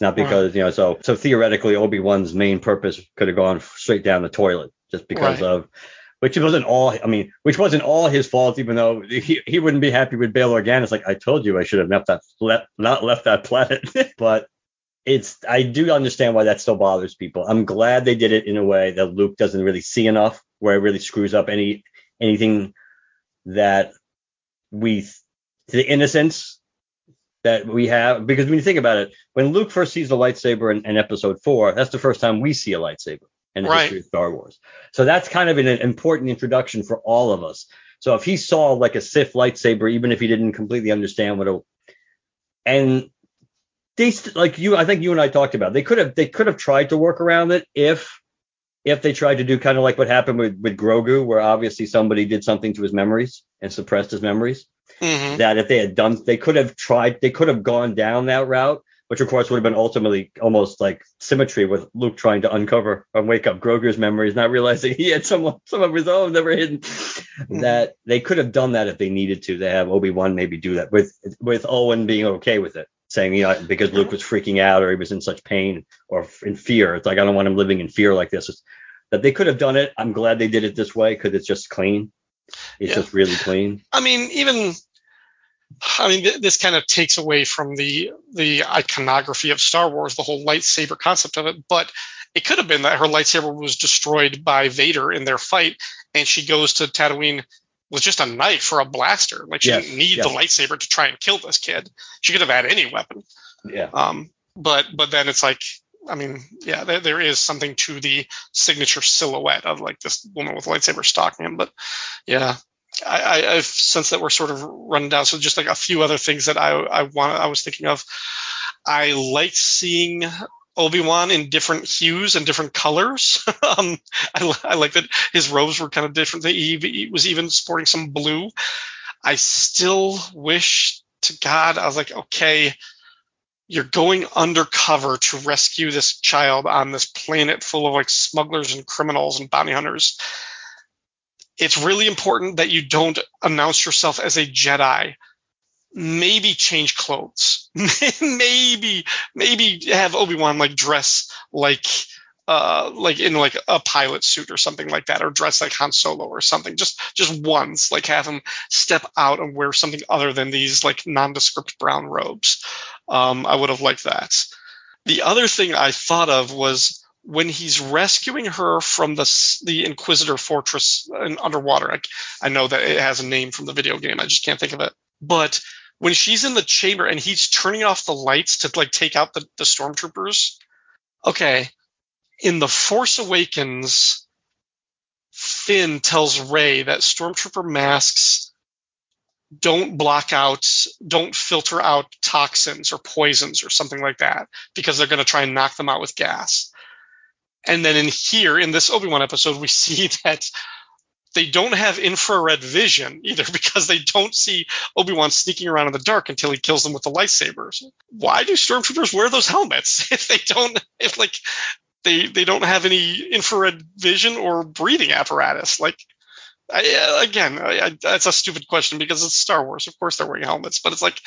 D: Not because, you know, so so theoretically Obi-Wan's main purpose could have gone straight down the toilet just because
E: Right.
D: of which wasn't all I mean, which wasn't all his fault, even though he, he wouldn't be happy with Bail Organa. It's like I told you I should have left that left, not left that planet. but it's I do understand why that still bothers people. I'm glad they did it in a way that Luke doesn't really see enough, where it really screws up any anything that we the innocence that we have. Because when you think about it, when Luke first sees the lightsaber in, in Episode Four, that's the first time we see a lightsaber in the
E: Right.
D: history of Star Wars. So that's kind of an, an important introduction for all of us. So if he saw like a Sith lightsaber, even if he didn't completely understand what it, and they like you, I think you and I talked about, they could have they could have tried to work around it if if they tried to do kind of like what happened with with Grogu, where obviously somebody did something to his memories and suppressed his memories.
E: hmm
D: That if they had done, they could have tried, they could have gone down that route, which of course would have been ultimately almost like symmetry with Luke trying to uncover and wake up Grogu's memories, not realizing he had some some of his own that were hidden. That they could have done that if they needed to. They have Obi Wan maybe do that with with Owen being okay with it, saying you know because Luke was freaking out or he was in such pain or in fear. It's like I don't want him living in fear like this. It's- that they could have done it. I'm glad they did it this way because it's just clean. It's
E: Yeah.
D: just really clean.
E: I mean, even I mean, th- this kind of takes away from the the iconography of Star Wars, the whole lightsaber concept of it. But it could have been that her lightsaber was destroyed by Vader in their fight, and she goes to Tatooine with just a knife or a blaster. Like she
D: Yes,
E: didn't need
D: yes.
E: the lightsaber to try and kill this kid. She could have had any weapon.
D: Yeah.
E: Um, but but then it's like, I mean, yeah, there, there is something to the signature silhouette of like this woman with lightsaber stalking him. But yeah, I, I, I've sensed that we're sort of running down. So just like a few other things that I I want I was thinking of. I liked seeing Obi Wan in different hues and different colors. um, I, I like that his robes were kind of different. He, he was even sporting some blue. I still wish to God I was like, okay, you're going undercover to rescue this child on this planet full of like smugglers and criminals and bounty hunters. It's really important that you don't announce yourself as a Jedi. Maybe change clothes. maybe, maybe have Obi-Wan like dress like uh like in like a pilot suit or something like that or dress like Han Solo or something. Just just once like have him step out and wear something other than these like nondescript brown robes. Um I would have liked that. The other thing I thought of was when he's rescuing her from the the Inquisitor fortress in underwater. I, I know that it has a name from the video game. I just can't think of it. But when she's in the chamber and he's turning off the lights to like take out the, the stormtroopers okay in the Force Awakens, Finn tells Rey that stormtrooper masks don't block out, don't filter out toxins or poisons or something like that because they're going to try and knock them out with gas. And then in here, in this Obi Wan episode, we see that they don't have infrared vision either because they don't see Obi Wan sneaking around in the dark until he kills them with the lightsabers. Why do stormtroopers wear those helmets if they don't? If like they they don't have any infrared vision or breathing apparatus? Like I, again, I, that's a stupid question because it's Star Wars. Of course, they're wearing helmets, but it's like,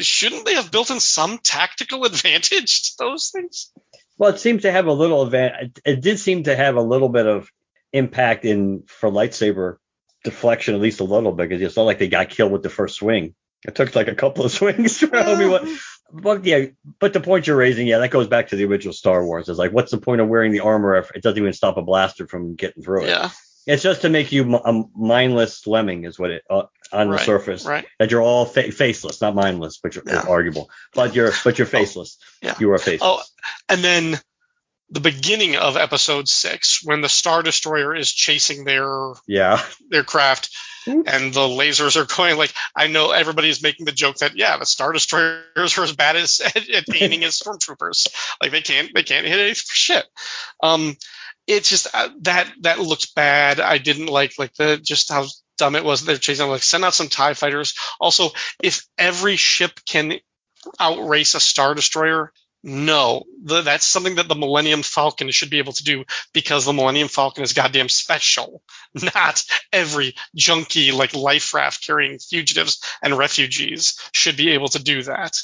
E: shouldn't they have built in some tactical advantage to those things?
D: Well, it seems to have a little advantage. It did seem to have a little bit of impact in for lightsaber deflection, at least a little bit, because it's not like they got killed with the first swing. It took like a couple of swings for Obi Wan. But yeah, but the point you're raising, yeah, that goes back to the original Star Wars. It's like, what's the point of wearing the armor if it doesn't even stop a blaster from getting through it?
E: Yeah.
D: It's just to make you a mindless lemming, is what it uh, on the
E: Right,
D: surface.
E: right.
D: That you're all fa- faceless, not mindless, which
E: Yeah.
D: is arguable. But you're but you're faceless.
E: yeah.
D: You are faceless.
E: Oh, and then the beginning of episode six, when the Star Destroyer is chasing their
D: Yeah.
E: their craft and the lasers are going like I know everybody's making the joke that yeah the star destroyers are as bad as at, at aiming as stormtroopers. Like they can't they can't hit it for shit. Um it's just uh, that that looks bad. I didn't like like the just how dumb it was they're chasing like send out some tie fighters. Also if every ship can outrace a star destroyer no, the, that's something that the Millennium Falcon should be able to do because the Millennium Falcon is goddamn special, not every junky like life raft carrying fugitives and refugees should be able to do that.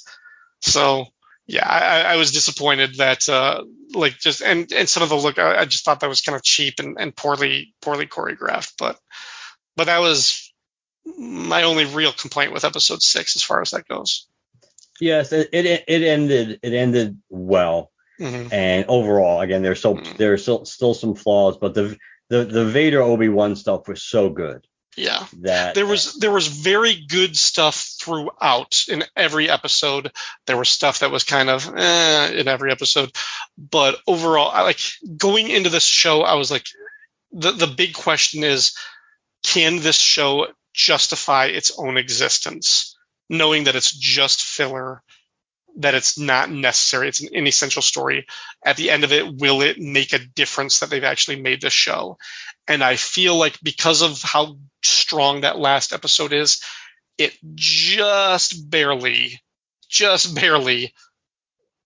E: So yeah, I, I was disappointed that uh, like just and and some of the look I, I just thought that was kind of cheap and, and poorly poorly choreographed, but but that was my only real complaint with episode six as far as that goes.
D: Yes, it, it it ended it ended well.
E: hmm
D: And overall, again, there's still
E: Mm.
D: there's still still some flaws, but the the the Vader Obi Wan stuff was so good
E: Yeah.
D: that
E: there was there was very good stuff throughout in every episode. There was stuff that was kind of eh, in every episode, but overall, I like going into this show. I was like, the the big question is, can this show justify its own existence, knowing that it's just filler, that it's not necessary, it's an inessential story. At the end of it, will it make a difference that they've actually made this show? And I feel like because of how strong that last episode is, it just barely, just barely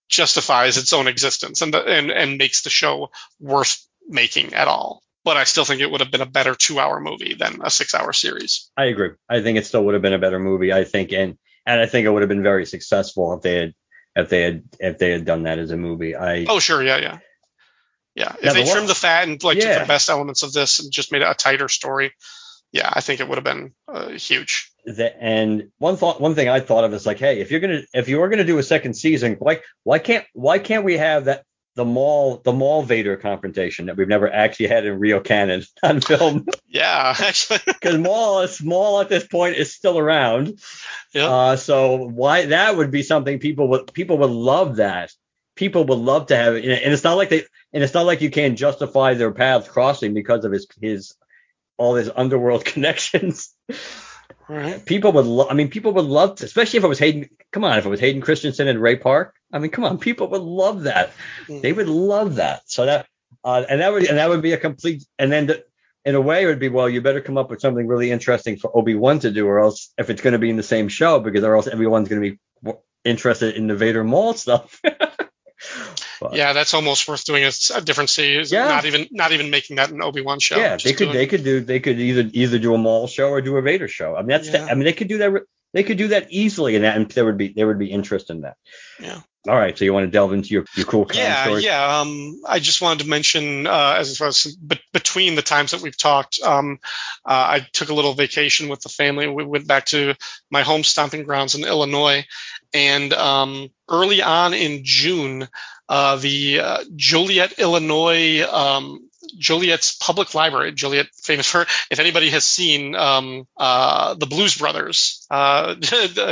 E: justifies its own existence and the, and and makes the show worth making at all. But I still think it would have been a better two-hour movie than a six-hour series.
D: I agree. I think it still would have been a better movie. I think and and I think it would have been very successful if they had if they had if they had done that as a movie. I
E: Oh, sure, yeah, yeah, yeah. If
D: Now,
E: they
D: the
E: trimmed the fat and like took the best elements of this and just made it a tighter story, yeah, I think it would have been uh, huge.
D: that and one thought one thing I thought of is like, hey, if you're gonna if you were gonna do a second season, why why can't why can't we have that the Maul the Maul Vader confrontation that we've never actually had in real canon on film
E: Yeah, actually,
D: because Maul is Maul at this point is still around.
E: yeah.
D: Uh, so why that would be something people would people would love that. People would love to have it, and it's not like they and it's not like you can't justify their paths crossing because of his his all his underworld connections.
E: right.
D: People would love. I mean, people would love to, especially if it was Hayden. Come on, if it was Hayden Christensen and Ray Park. I mean, come on, people would love that. They would love that. So that uh, and that would and that would be a complete. And then the, in a way, it would be well, you better come up with something really interesting for Obi Wan to do, or else if it's going to be in the same show, because or else everyone's going to be interested in the Vader Maul stuff. But,
E: Yeah, that's almost worth doing a, a different series.
D: Yeah.
E: Not even not even making that an Obi Wan show.
D: yeah, they could
E: doing-
D: they could do they could either either do a Maul show or do a Vader show. I mean that's
E: Yeah.
D: I mean they could do that they could do that easily and that and there would be there would be interest in that.
E: Yeah.
D: All right, so you want to delve into your, your cool
E: yeah,
D: story?
E: yeah. Um, I just wanted to mention, uh, as far as but between the times that we've talked, um, uh, I took a little vacation with the family. We went back to my home stomping grounds in Illinois, and um, early on in June, uh, the uh, Joliet, Illinois. Joliet's public library, Joliet, famous for if anybody has seen um, uh, the Blues Brothers, uh,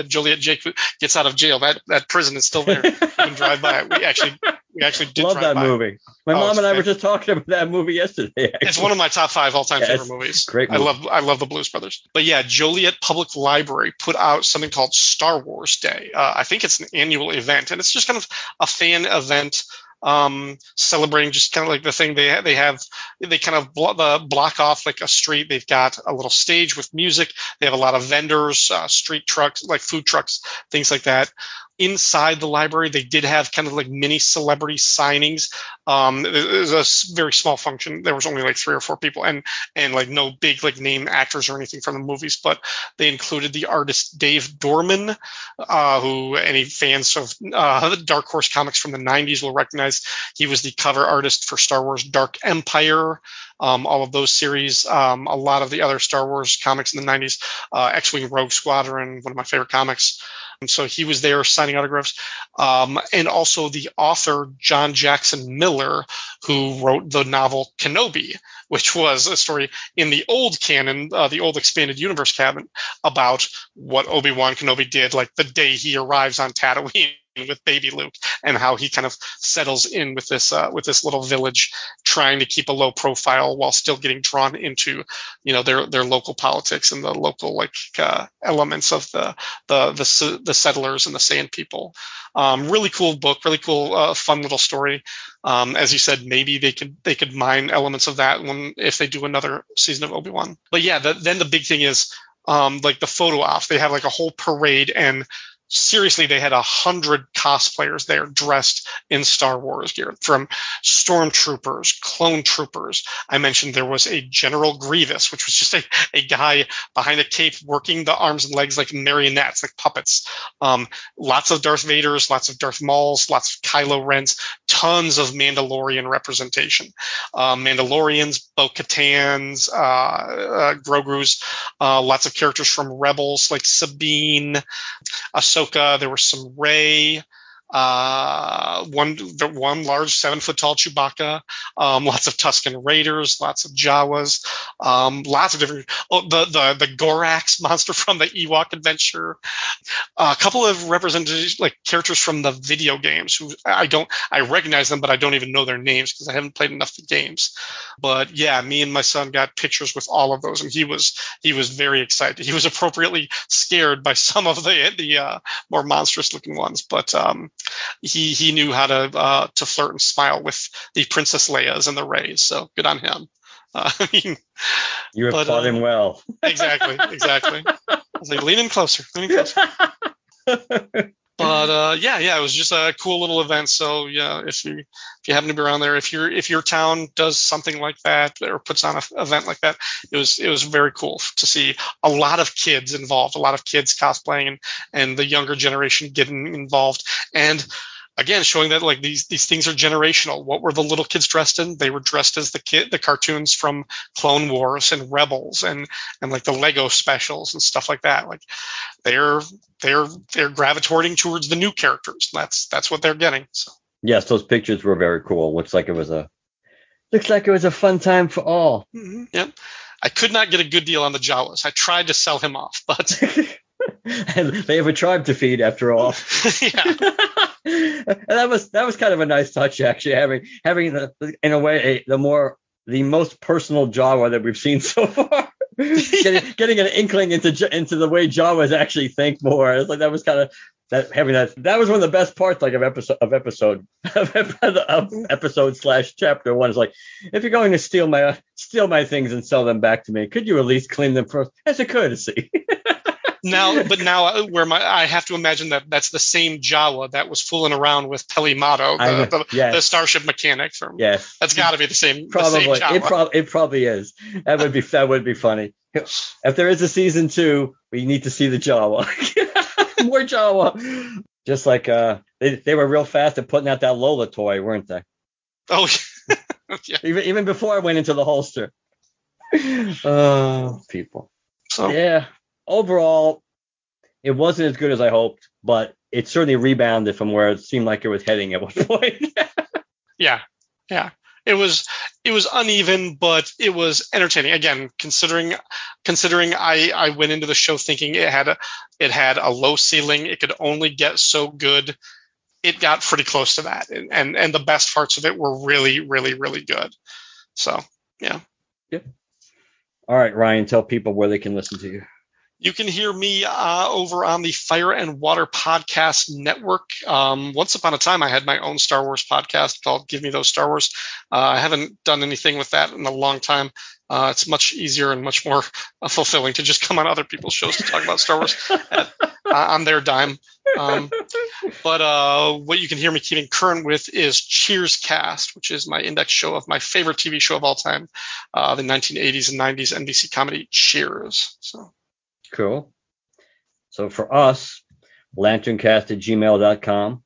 E: Joliet Jake gets out of jail. That that prison is still there. You can drive by it. We actually we actually did
D: Love that
E: by.
D: movie. My
E: Oh,
D: mom and I were just talking about that movie yesterday.
E: It's one of my top five all-time
D: Yeah,
E: favorite movies.
D: great Movie.
E: I love I love the Blues Brothers. But yeah, Joliet Public Library put out something called Star Wars Day. Uh, I think it's an annual event, and it's just kind of a fan event um, celebrating just kind of like the thing they they have. They kind of blo- block off like a street. They've got a little stage with music. They have a lot of vendors, uh, street trucks, like food trucks, things like that. Inside the library, they did have kind of like mini celebrity signings. Um, was a very small function. There was only like three or four people, and and like no big like name actors or anything from the movies, but they included the artist Dave Dorman, uh, who any fans of uh, the Dark Horse comics from the 90s will recognize. He was the cover artist for Star Wars Dark Empire, um, all of those series, um, a lot of the other Star Wars comics in the 90s, uh, X-Wing Rogue Squadron, one of my favorite comics. And so he was there signing autographs. Um, and also the author, John Jackson Miller, who wrote the novel Kenobi, which was a story in the old canon, uh, the old expanded universe canon, about what Obi-Wan Kenobi did, like the day he arrives on Tatooine with baby Luke and how he kind of settles in with this uh, with this little village trying to keep a low profile while still getting drawn into you know their their local politics and the local like uh, elements of the the the, the settlers and the sand people. Um, really cool book really cool uh, fun little story. Um, as you said maybe they could they could mine elements of that when if they do another season of Obi-Wan. But yeah the, then the big thing is um, like the photo off they have like a whole parade and seriously they had a hundred cosplayers there dressed in Star Wars gear from stormtroopers, clone troopers. I mentioned there was a General Grievous, which was just a, a guy behind a cape working the arms and legs like marionettes, like puppets. Um, lots of Darth Vaders, lots of Darth Mauls, lots of Kylo Rens, tons of Mandalorian representation. Um, Mandalorians, Bo-Katans, uh, uh, Grogu's, uh, lots of characters from Rebels like Sabine, Ahsoka. There was some Rey. Uh, one one large seven foot tall Chewbacca, um, lots of Tusken Raiders, lots of Jawas, um, lots of different. Oh, the the the Gorax monster from the Ewok adventure, a couple of representative like characters from the video games who I don't I recognize them, but I don't even know their names because I haven't played enough of the games. But yeah, me and my son got pictures with all of those, and he was he was very excited. He was appropriately scared by some of the the uh, more monstrous looking ones, but um, he he knew how to uh, to flirt and smile with the Princess Leia's and the Reys. So good on him. Uh, I mean,
D: You have
E: but,
D: taught
E: uh,
D: him well.
E: exactly, exactly. I was like, lean in closer, lean in closer. But uh, yeah, yeah, it was just a cool little event. So yeah, if you if you happen to be around there, if your if your town does something like that or puts on an event like that, it was it was very cool to see a lot of kids involved, a lot of kids cosplaying, and and the younger generation getting involved, and again showing that like these these things are generational. What were the little kids dressed in? They were dressed as the kid the cartoons from Clone Wars and Rebels and and like the Lego specials and stuff like that. Like they're they're they're gravitating towards the new characters. That's that's what they're getting. So
D: Yes, those pictures were very cool. Looks like it was a looks like it was a fun time for all.
E: mhm, yep. I could not get a good deal on the Jawas. I tried to sell him off, but
D: they have a tribe to feed after all.
E: yeah,
D: and that was that was kind of a nice touch actually having having the in a way a, the more the most personal Jawa that we've seen so far. getting, getting an inkling into into the way Jawas actually think more. It's like that was kind of that having that that was one of the best parts like of episode of episode of episode slash chapter one is like if you're going to steal my steal my things and sell them back to me, could you at least clean them first as a courtesy?
E: Now but now uh, where my I have to imagine that that's the same Jawa that was fooling around with Peli
D: Motto, I
E: the, the,
D: yes.
E: the starship mechanic from.
D: Yeah,
E: That's got to be the same.
D: Probably,
E: the same
D: it,
E: Jawa.
D: prob- it probably is. That would be that would be funny. If there is a season two, we need to see the Jawa, more Jawa. Just like uh, they they were real fast at putting out that Lola toy, weren't they?
E: oh yeah.
D: Even even before I went into the holster. Oh, people.
E: So
D: Yeah. Overall, it wasn't as good as I hoped, but it certainly rebounded from where it seemed like it was heading at one point.
E: Yeah, yeah. It was it was uneven, but it was entertaining. Again, considering considering I I went into the show thinking it had a it had a low ceiling, it could only get so good. it got pretty close to that, and and, and the best parts of it were really, really, really good. So yeah.
D: All right, Ryan, tell people where they can listen to you.
E: You can hear me uh, over on the Fire and Water Podcast Network. Um, once upon a time, I had my own Star Wars podcast called Give Me Those Star Wars. Uh, I haven't done anything with that in a long time. Uh, it's much easier and much more uh, fulfilling to just come on other people's shows to talk about Star Wars at, uh, on their dime. Um, but uh, what you can hear me keeping current with is Cheers Cast, which is my index show of my favorite TV show of all time, the 1980s and 90s NBC comedy Cheers. So.
D: Cool. So for us, lanterncast at gmail.com.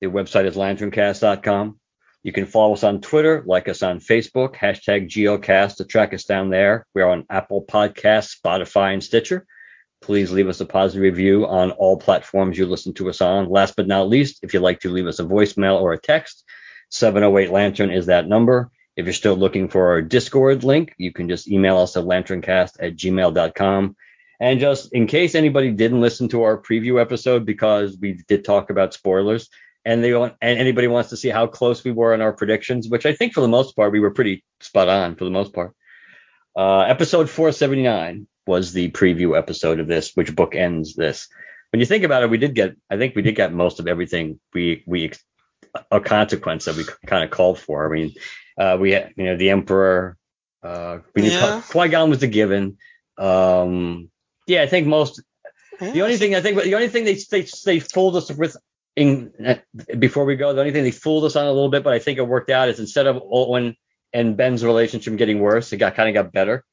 D: The website is lanterncast.com. You can follow us on Twitter, like us on Facebook, hashtag GeoCast to track us down there. We're on Apple Podcasts, Spotify, and Stitcher. Please leave us a positive review on all platforms you listen to us on. Last but not least, if you'd like to leave us a voicemail or a text, 708 Lantern is that number. If you're still looking for our Discord link, you can just email us at lanterncast at gmail.com. And just in case anybody didn't listen to our preview episode, because we did talk about spoilers, and they want, and anybody wants to see how close we were in our predictions, which I think for the most part we were pretty spot on for the most part. Uh, episode 479 was the preview episode of this, which book ends this. When you think about it, we did get, I think we did get most of everything we we a consequence that we kind of called for. I mean, uh, we had, you know, the Emperor, uh, we knew
E: Yeah.
D: Qui Gon was a given. Um, yeah, I think most. The only thing I think, the only thing they they they fooled us with in uh, before we go, the only thing they fooled us on a little bit, but I think it worked out is instead of Owen and Ben's relationship getting worse, it got kind of got better.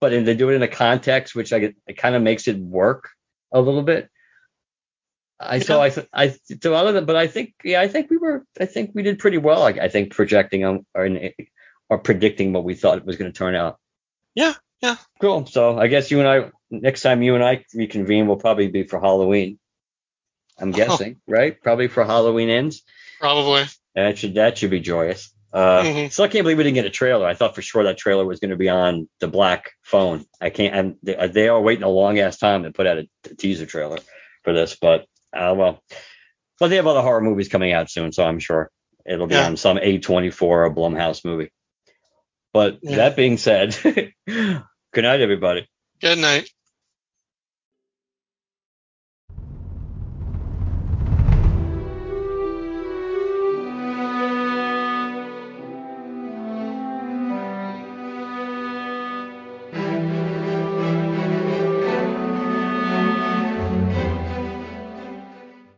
D: But they do it in a context which I get, it kind of makes it work a little bit. I so I I so other than but I think yeah I think we were I think we did pretty well I, I think projecting on or, or predicting what we thought it was going to turn out.
E: Yeah, yeah.
D: Cool. So I guess you and I next time you and I reconvene will probably be for Halloween. I'm guessing, right? Probably for Halloween ends.
E: Probably.
D: That should that should be joyous. Uh,
E: Mhm.
D: So I can't believe we didn't get a trailer. I thought for sure that trailer was going to be on the black phone. I can't. And they, they are waiting a long ass time to put out a teaser trailer for this, but uh, well, but they have other horror movies coming out soon, so I'm sure it'll be
E: Yeah.
D: on some A24 or Blumhouse movie. But
E: Yeah.
D: that being said, good night, everybody.
E: Good night.